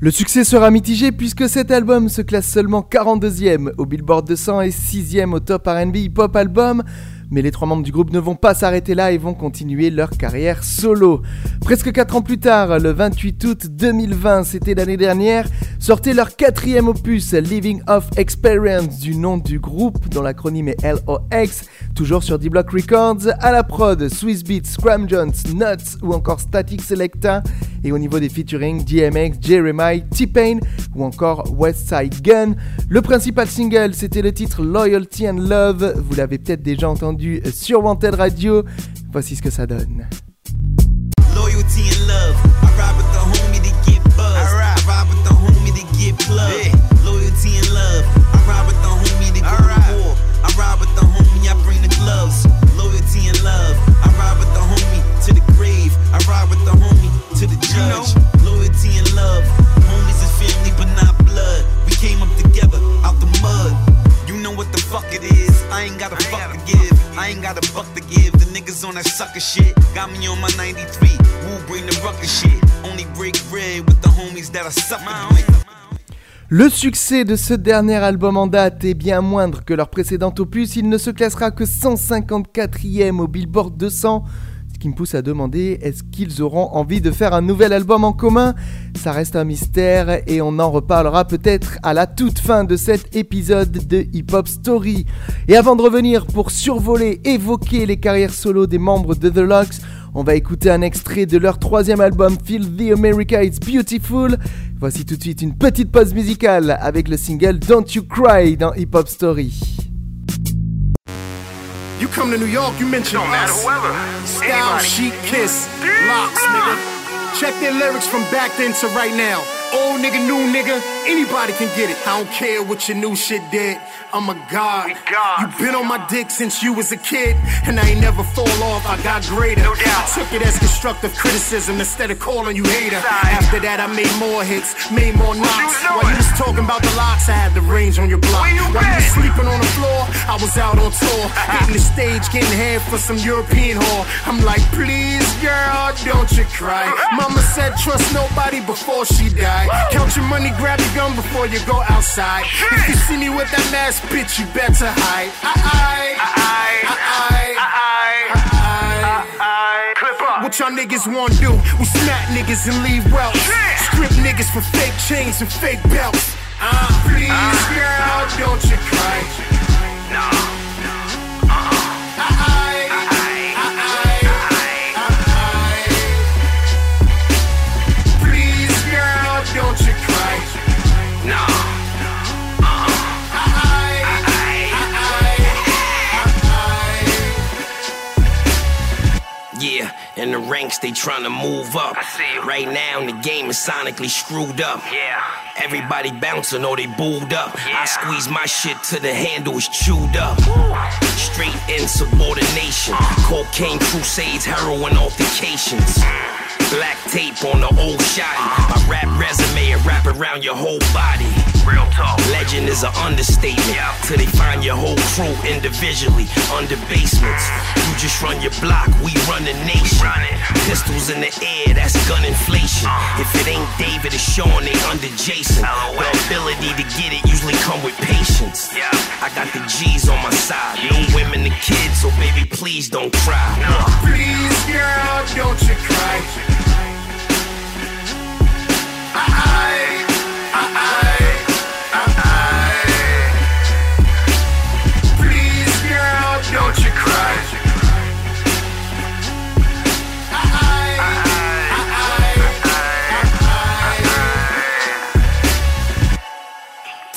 Le succès sera mitigé puisque cet album se classe seulement 42e au Billboard 200 et 6e au Top R&B Hip Hop Album. Mais les trois membres du groupe ne vont pas s'arrêter là et vont continuer leur carrière solo. Presque 4 ans plus tard, le 28 août 2020, c'était l'année dernière, sortait leur quatrième opus, Living Off Experience, du nom du groupe, dont l'acronyme est LOX, toujours sur D-Block Records, à la prod, Swiss Beats, Scram Jones, Nuts ou encore Static Selecta, et au niveau des featuring, DMX, Jeremiah, T-Pain ou encore Westside Gun. Le principal single, c'était le titre Loyalty and Love, vous l'avez peut-être déjà entendu sur Wanted Radio. Voici ce que ça donne. Loyalty and love. With the homie to get buzz. I ride, I ride with the homie to get plugged. Loyalty on that sucker shit. Got me on my 93. Woo bring the rucker shit. Only break bread with the homies that I suffered with. Le succès de ce dernier album en date est bien moindre que leur précédent opus, il ne se classera que 154e au Billboard 200, ce qui me pousse à demander est-ce qu'ils auront envie de faire un nouvel album en commun? Ça reste un mystère et on en reparlera peut-être à la toute fin de cet épisode de Hip Hop Story. Et avant de revenir pour survoler, évoquer les carrières solo des membres de The Locks, on va écouter un extrait de leur troisième album Feel the America It's Beautiful. Voici tout de suite une petite pause musicale avec le single Don't You Cry dans Hip Hop Story. Come to New York, you mention matter us. whoever. Style, Anybody. chic, kiss, locks, nigga. Check their lyrics from back then to right now. Old nigga, new nigga, anybody can get it. I don't care what your new shit did. I'm a god. You been on my dick since you was a kid, and I ain't never fall off. I got greater. No doubt. I took it as constructive criticism instead of calling you hater. After that, I made more hits, made more knocks. About the locks, I had the range on your block. Where you While you was sleeping on the floor, I was out on tour, <laughs> hitting the stage, getting head for some European whore. I'm like, please, girl, don't you cry. <laughs> Mama said, trust nobody before she died. Count your money, grab your gun before you go outside. If you see me with that mask, bitch, you better hide. I, I, I, I, Clip up. What y'all niggas wanna do? We smack niggas and leave wells. Strip niggas for fake chains and fake belts. Uh, please, girl, don't you cry. Please, in the ranks they trying to move up. I see you. Right now the game is sonically screwed up. Yeah. Everybody bouncing or they booed up. Yeah. I squeeze my shit till the handle is chewed up. Straight insubordination. Cocaine crusades, heroin altercations. Black tape on the old shotty. My rap resume, I wrap around your whole body. Real talk. Legend is an understatement. Till they find your whole crew individually under basements. You just run your block, we run the nation. Pistols in the air, that's gun inflation. If it ain't David, it's Sean, they under Jason. The ability to get it usually come with patience. I got the G's on my side, no women and kids, so baby, please don't cry. Please, girl, don't you cry. I, I,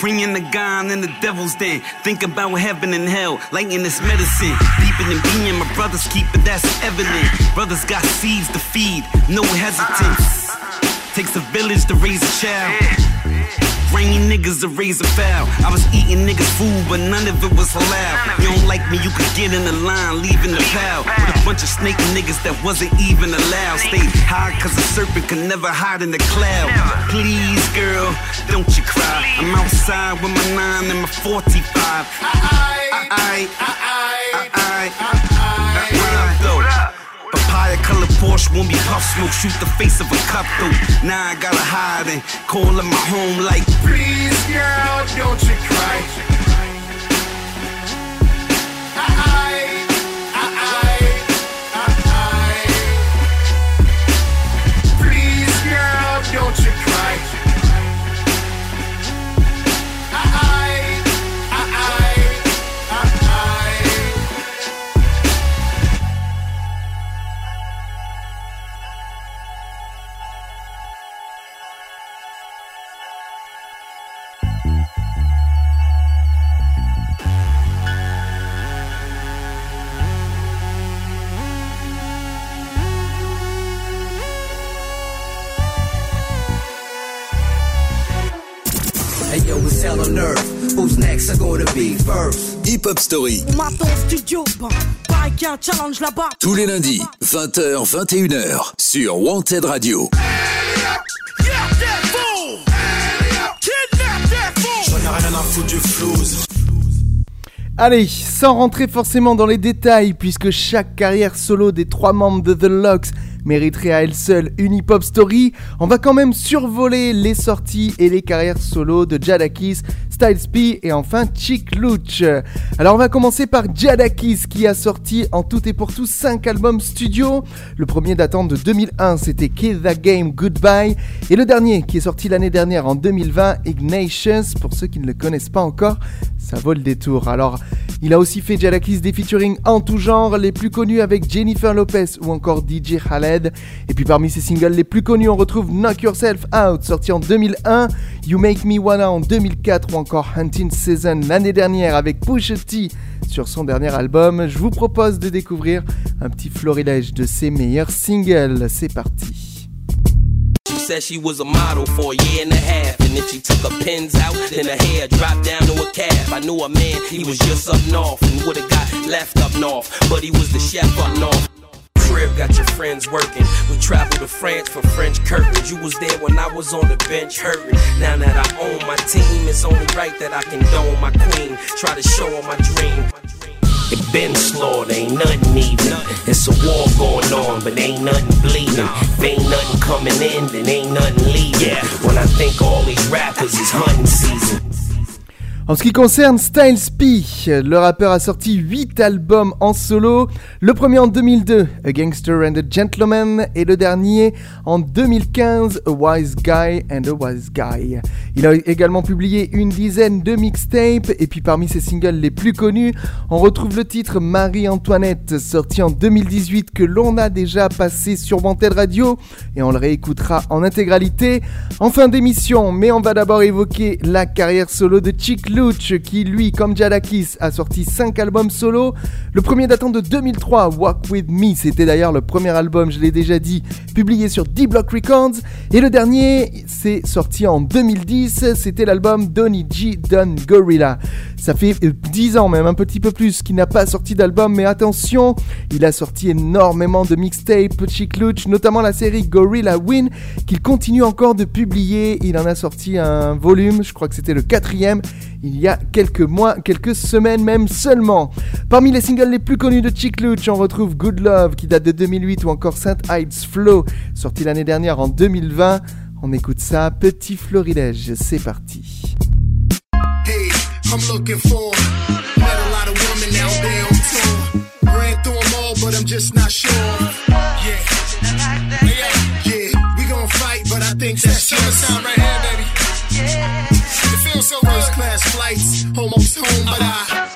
Bringing the gun in the devil's den. Think about heaven and hell, lighting this medicine. Deeper than being, my brothers keep it, that's evident. Brothers got seeds to feed, no hesitance. Takes a village to raise a child. Bringing niggas to raise a foul. I was eating niggas' food, but none of it was halal. You don't like me, you could get in the line, leaving the pal. With a bunch of snake niggas that wasn't even allowed. Stay high, cause a serpent can never hide in the cloud. Please, girl, don't you cry. I'm outside with my nine and my 45. I, I, I, I, What up, though? Papaya colored Porsche won't be puff smoke. Shoot the face of a cup though. Now I gotta hide and call my home like. Please, girl, don't you cry. First? Hip Hop Story, studio, un challenge là-bas. tous les lundis, 20h, 21h, sur Wanted Radio. Allez, sans rentrer forcément dans les détails, puisque chaque carrière solo des trois membres de The Locks mériterait à elle seule une hip-hop story, on va quand même survoler les sorties et les carrières solo de Jadakis, Styles P et enfin Chick Luch. Alors on va commencer par Jadakis qui a sorti en tout et pour tout 5 albums studio. Le premier datant de 2001 c'était Kill That Game Goodbye et le dernier qui est sorti l'année dernière en 2020 Ignations pour ceux qui ne le connaissent pas encore ça vaut le détour. Alors, il a aussi fait Jadakis des featuring en tout genre, les plus connus avec Jennifer Lopez ou encore DJ Khaled. Et puis parmi ses singles les plus connus, on retrouve Knock Yourself Out, sorti en 2001, You Make Me Wanna en 2004 ou encore Hunting Season l'année dernière avec Pusha T sur son dernier album. Je vous propose de découvrir un petit florilège de ses meilleurs singles. C'est parti. Said she was a model for a year and a half. And she took her pins out, then her hair dropped down to a. I knew a man, he was just up and left up. But he was the. Crib got your friends working. We traveled to France for French curtains. You was there when I was on the bench hurting. Now that I own my team, it's only right that I condone my queen. Try to show her my dream. It been slaughtered, ain't nothing even. It's a war going on, but ain't nothing bleeding. If ain't nothing coming in, then ain't nothing leaving. When I think all these rappers is hunting season. En ce qui concerne Styles P, le rappeur a sorti 8 albums en solo. Le premier en 2002, A Gangster and a Gentleman, et le dernier en 2015, A Wise Guy and a Wise Guy. Il a également publié une dizaine de mixtapes, et puis parmi ses singles les plus connus, on retrouve le titre Marie-Antoinette, sorti en 2018, que l'on a déjà passé sur Wanted Radio, et on le réécoutera en intégralité en fin d'émission. Mais on va d'abord évoquer la carrière solo de Chick Luch, qui lui, comme Jadakis, a sorti 5 albums solo. Le premier datant de 2003, Walk With Me, c'était d'ailleurs le premier album, je l'ai déjà dit, publié sur D-Block Records. Et le dernier, c'est sorti en 2010, c'était l'album Donny G Don Gorilla. Ça fait euh, 10 ans même, un petit peu plus, qu'il n'a pas sorti d'album, mais attention, il a sorti énormément de mixtapes, Chick Luch, notamment la série Gorilla Win, qu'il continue encore de publier. Il en a sorti un volume, je crois que c'était le quatrième, il y a quelques mois, quelques semaines même seulement. Parmi les singles les plus connus de Chick Luch, on retrouve Good Love, qui date de 2008, ou encore Saint Heights Flow, sorti l'année dernière en 2020. On écoute ça, petit florilège, c'est parti. Flights, almost home, but I.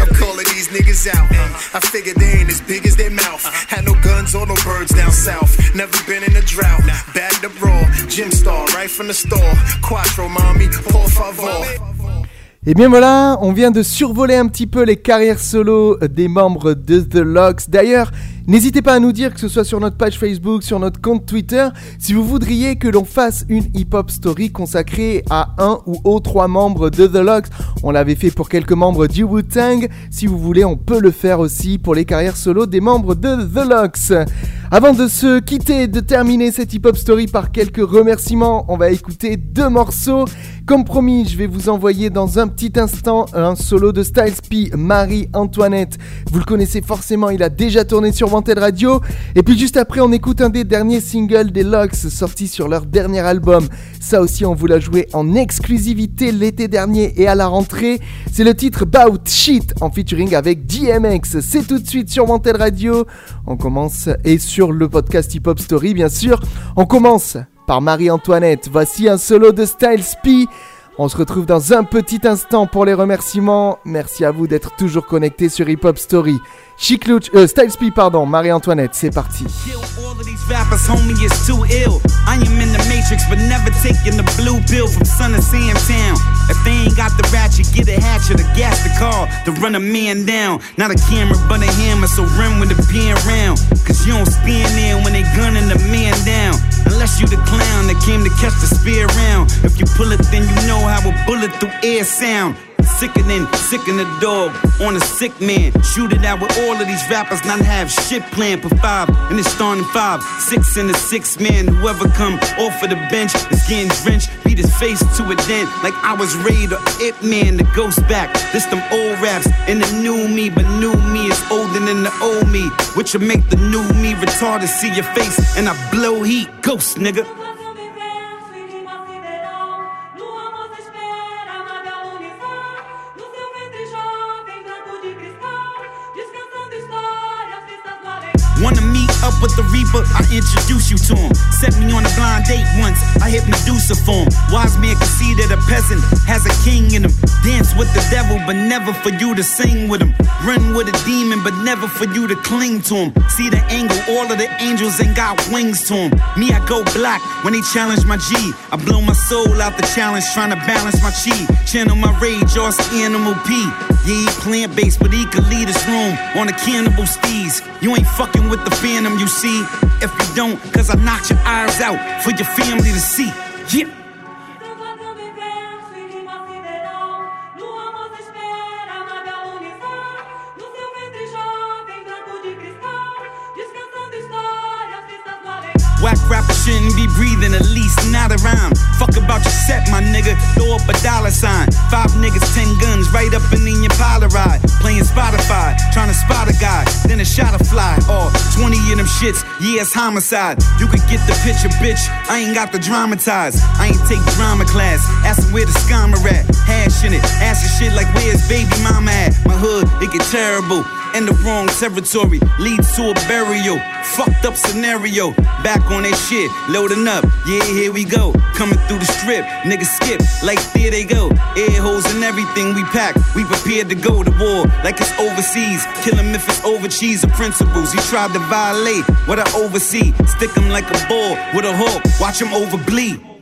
I'm calling these niggas out. I figure they ain't as big as their mouth. Had no guns or no birds down south. Never been in a drought. Bagged up raw. Gym star right from the store. Quattro, mommy, por favor. Et bien voilà, on vient de survoler un petit peu les carrières solo des membres de The Locks. D'ailleurs, n'hésitez pas à nous dire que ce soit sur notre page Facebook, sur notre compte Twitter, si vous voudriez que l'on fasse une hip-hop story consacrée à un ou aux trois membres de The Locks. On l'avait fait pour quelques membres du Wu-Tang. Si vous voulez, on peut le faire aussi pour les carrières solo des membres de The Locks. Avant de se quitter et de terminer cette hip-hop story par quelques remerciements, on va écouter deux morceaux. Comme promis, je vais vous envoyer dans un petit instant un solo de Styles P, Marie-Antoinette. Vous le connaissez forcément, il a déjà tourné sur Wanted Radio. Et puis juste après, on écoute un des derniers singles des Locks sortis sur leur dernier album. Ça aussi, on vous l'a joué en exclusivité l'été dernier et à la rentrée. C'est le titre Bout Shit en featuring avec DMX. C'est tout de suite sur Wanted Radio. On commence et sur le podcast Hip Hop Story, bien sûr. On commence par Marie-Antoinette. Voici un solo de Styles P. On se retrouve dans un petit instant pour les remerciements. Merci à vous d'être toujours connectés sur Hip Hop Story. Sheek Louch- euh, P, pardon, Marie-Antoinette, c'est parti. Rappers, homie, too ill. I am in the matrix, but never taking the blue pill from Son of Sam Town. If they ain't got the ratchet, get a hatchet or gas the car to run a man down. Not a camera, but a hammer, so with round. Cause you don't stand there when they gunning the man down. Unless you the clown that came to catch the spear round. If you pull it, then you know how a bullet through air sound. Sicker than sicken the dog on a sick man. Shoot it out with all of these rappers, not have shit planned for five. And it's starting five, six and a six man. Whoever come off of the bench is getting drenched. Beat his face to a dent like I was Raid or It Man, the ghost back. This them old raps and the new me, but new me is older than the old me. Which will make the new me retarded see your face and I blow heat. Ghost nigga. Up with the Reaper? I introduce you to him. Set me on a blind date once. I hit Medusa for him. Wise man can see that a peasant has a king in him. Dance with the devil, but never for you to sing with him. Run with a demon, but never for you to cling to him. See the angle, all of the angels ain't got wings to him. Me, I go black when they challenge my G. I blow my soul out the challenge, trying to balance my chi. Channel my rage, or animal P. Yeah, he plant based, but he could lead us room on a cannibal steez. You ain't fucking with the phantom, you see. If you don't, cause I knocked your eyes out for your family to see. Yeah. Set, my nigga. Throw up a dollar sign. Five niggas, ten guns, right up in your polar ride. Playing Spotify, trying to spot a guy. Then a shot a fly. Or 20 of them shits, yeah, it's homicide. You could get the picture, bitch. I ain't got to dramatize. I ain't take drama class. Asking where the scammer at. Hashing it. Asking shit like where's baby mama at. My hood, it get terrible. In the wrong territory leads to a burial. Fucked up scenario. Back on that shit, loading up. Yeah, here we go. Coming through the strip, niggas skip like there they go. Air holes and everything we pack. We prepared to go to war like it's overseas. Kill him if it's over cheese or principles. He tried to violate what I oversee. Stick him like a ball with a hook. Watch him overbleed.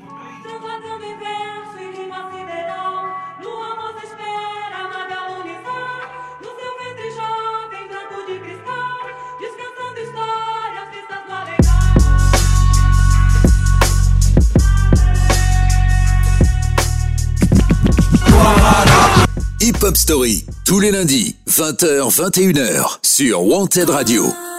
Tous les lundis, 20h, 21h, sur Wanted Radio.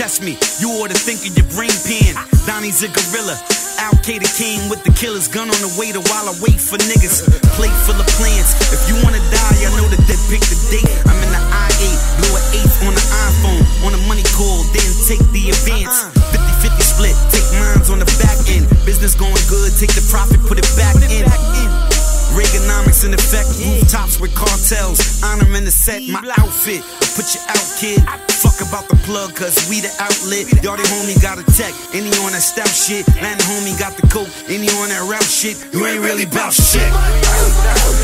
Test me. You ought to think of your brain pan. Donnie's a gorilla. Al Qaeda king with the killer's gun on the waiter while I wait for niggas. Plate full of plans. If you wanna die, I know that they pick the date. I'm in the I8, blew an eighth on the iPhone. On a money call, then take the advance. 50 50 split, take mines on the back end. Business going good, take the profit, put it back in. Reaganomics in effect, rooftops with cartels. Honor in the set, my outfit. Put you out, kid. Fuck about the plug, cause we the outlet. Y'all the homie got a tech, any on that stout shit. Land homie got the coke, any on that rap shit. You ain't really bout shit.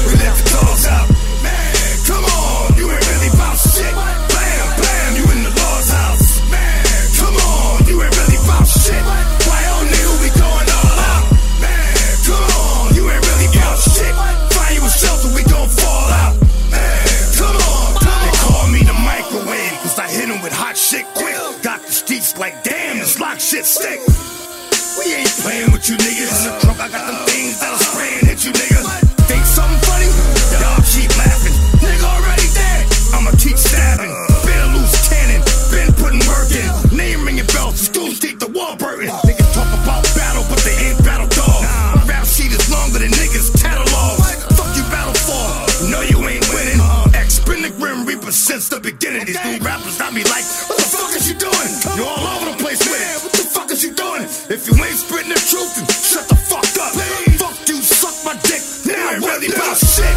We let the dogs out. Man, come on, you ain't really bout shit. Like, damn, this lock shit stick. We ain't playing with you niggas. In the trunk, I got them things that'll spray and hit you niggas. Think something funny? Y'all keep laughing. Nigga already dead. I'ma keep stabbing. Been a loose cannon. Been putting work in. Name ringing bells. Schools deep the wall burning. If you ain't spitting the truth, then shut the fuck up. Fuck you, suck my dick. Now I'm really about shit.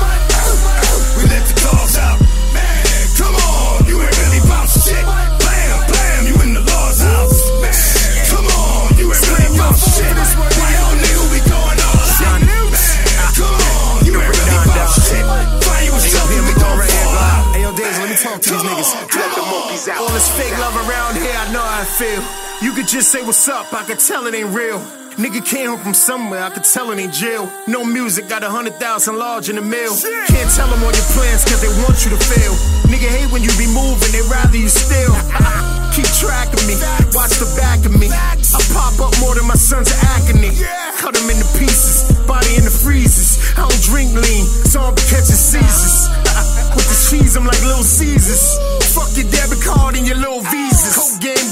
We let the dogs out. Man, come on, you ain't really about shit. Blam, blam, you in the Lord's house. Man, come on, you ain't really about shit. Why on nigga we going all out? Man, come on, you ain't really about shit. Find you a shelter, we gon' fall out. Hey yo, Days, let me talk to these niggas. Let the monkeys out. All this fake love around here, I know how I feel. You could just say what's up, I could tell it ain't real. Nigga came home from somewhere, I could tell it ain't jail. No music, got a hundred thousand large in the mail. Can't tell them all your plans, cause they want you to fail. Nigga hate when you be moving, they rather you still. <laughs> Keep track of me, watch the back of me. I pop up more than my son's of acne. Cut him into pieces, body in the freezers. I don't drink lean, so I'm catching seizures. <laughs> With the cheese, I'm like Little Caesars. Fuck your debit card and your little visas. Coke game,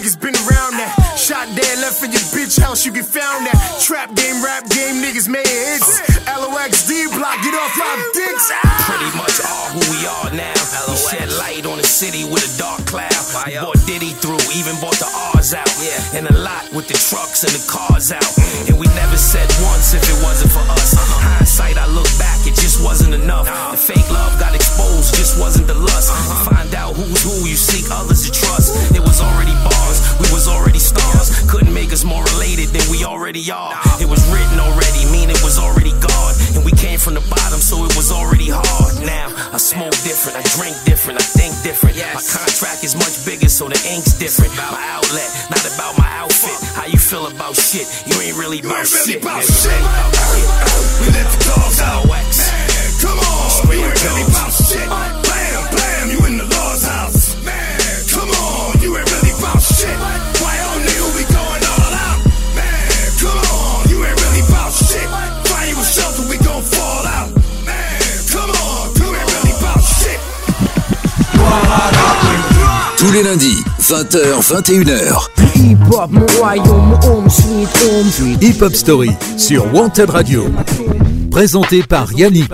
niggas been around that. Shot dead, left in your bitch house, you get found at. Trap game, rap game, niggas made hits. LOX D block, get off our dicks. Ah! Pretty much all who we are now. We shed light on the city with a dark cloud. We bought Diddy through, even bought the R's out. And a lot with the trucks and the cars out. And we never said once if it wasn't for us. Uh-huh. Hindsight, I look back, it just wasn't enough. The fake love got exposed, just wasn't the lust. Find out who's who, you seek others to trust. It was already bars, we was already stars. Couldn't make us more related than we already are. It was written already, mean it was already God. And we came from the bottom, so it was already hard. Now, I smoke different, I drink different, I think different. My contract is much bigger, so the ink's different. My outlet, not about my outfit. How you feel about shit? You ain't really about really shit. about nigga. shit. We let the dogs out. Come on, you ain't really about shit. Blam, blam, you in the Lord's house. Man, come on, you ain't really about shit. Why on nigga we going all out? Man, come on, you ain't really about shit. Find you a shelter, we gon' fall out? Man, come on, you ain't really about shit. Tous les lundis, 20h, 21h. Hip hop, mon royaume, home sweet home. Hip Hop Story sur Wanted Radio. Présenté par Yannick.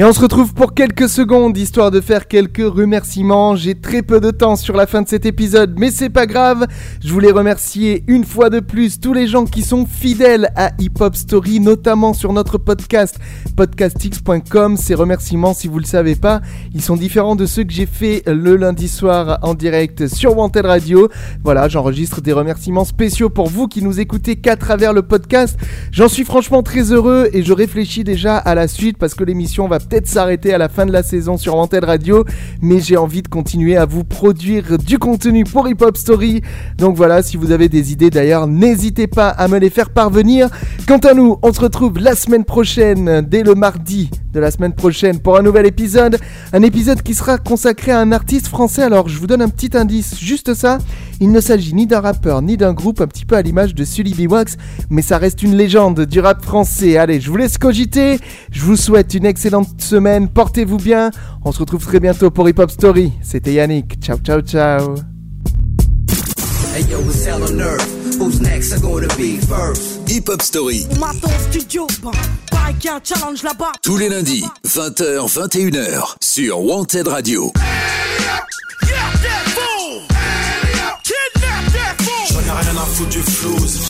Et on se retrouve pour quelques secondes, histoire de faire quelques remerciements. J'ai très peu de temps sur la fin de cet épisode, mais c'est pas grave. Je voulais remercier une fois de plus tous les gens qui sont fidèles à Hip Hop Story, notamment sur notre podcast, podcastx.com. Ces remerciements, si vous le savez pas, ils sont différents de ceux que j'ai fait le lundi soir en direct sur Wanted Radio. Voilà, j'enregistre des remerciements spéciaux pour vous qui nous écoutez qu'à travers le podcast. J'en suis franchement très heureux et je réfléchis déjà à la suite parce que l'émission va peut-être s'arrêter à la fin de la saison sur Wanted Radio, mais j'ai envie de continuer à vous produire du contenu pour Hip Hop Story. Donc voilà, si vous avez des idées d'ailleurs, n'hésitez pas à me les faire parvenir. Quant à nous, on se retrouve la semaine prochaine, dès le mardi de la semaine prochaine pour un nouvel épisode. Un épisode qui sera consacré à un artiste français. Alors je vous donne un petit indice, juste ça. Il ne s'agit ni d'un rappeur ni d'un groupe, un petit peu à l'image de Sully B. Wax, mais ça reste une légende du rap français. Allez, je vous laisse cogiter. Je vous souhaite une excellente semaine. Portez-vous bien. On se retrouve très bientôt pour Hip Hop Story. C'était Yannick. Ciao, ciao, ciao. Hey yo, it's hell on earth. Who's next? Are gonna be first? Hip Hop Story, On m'attend au studio, bah, pareil qu'il y a un challenge là-bas. tous les lundis, 20h, 21h, sur Wanted Radio. J'en ai rien à foutre du flouze.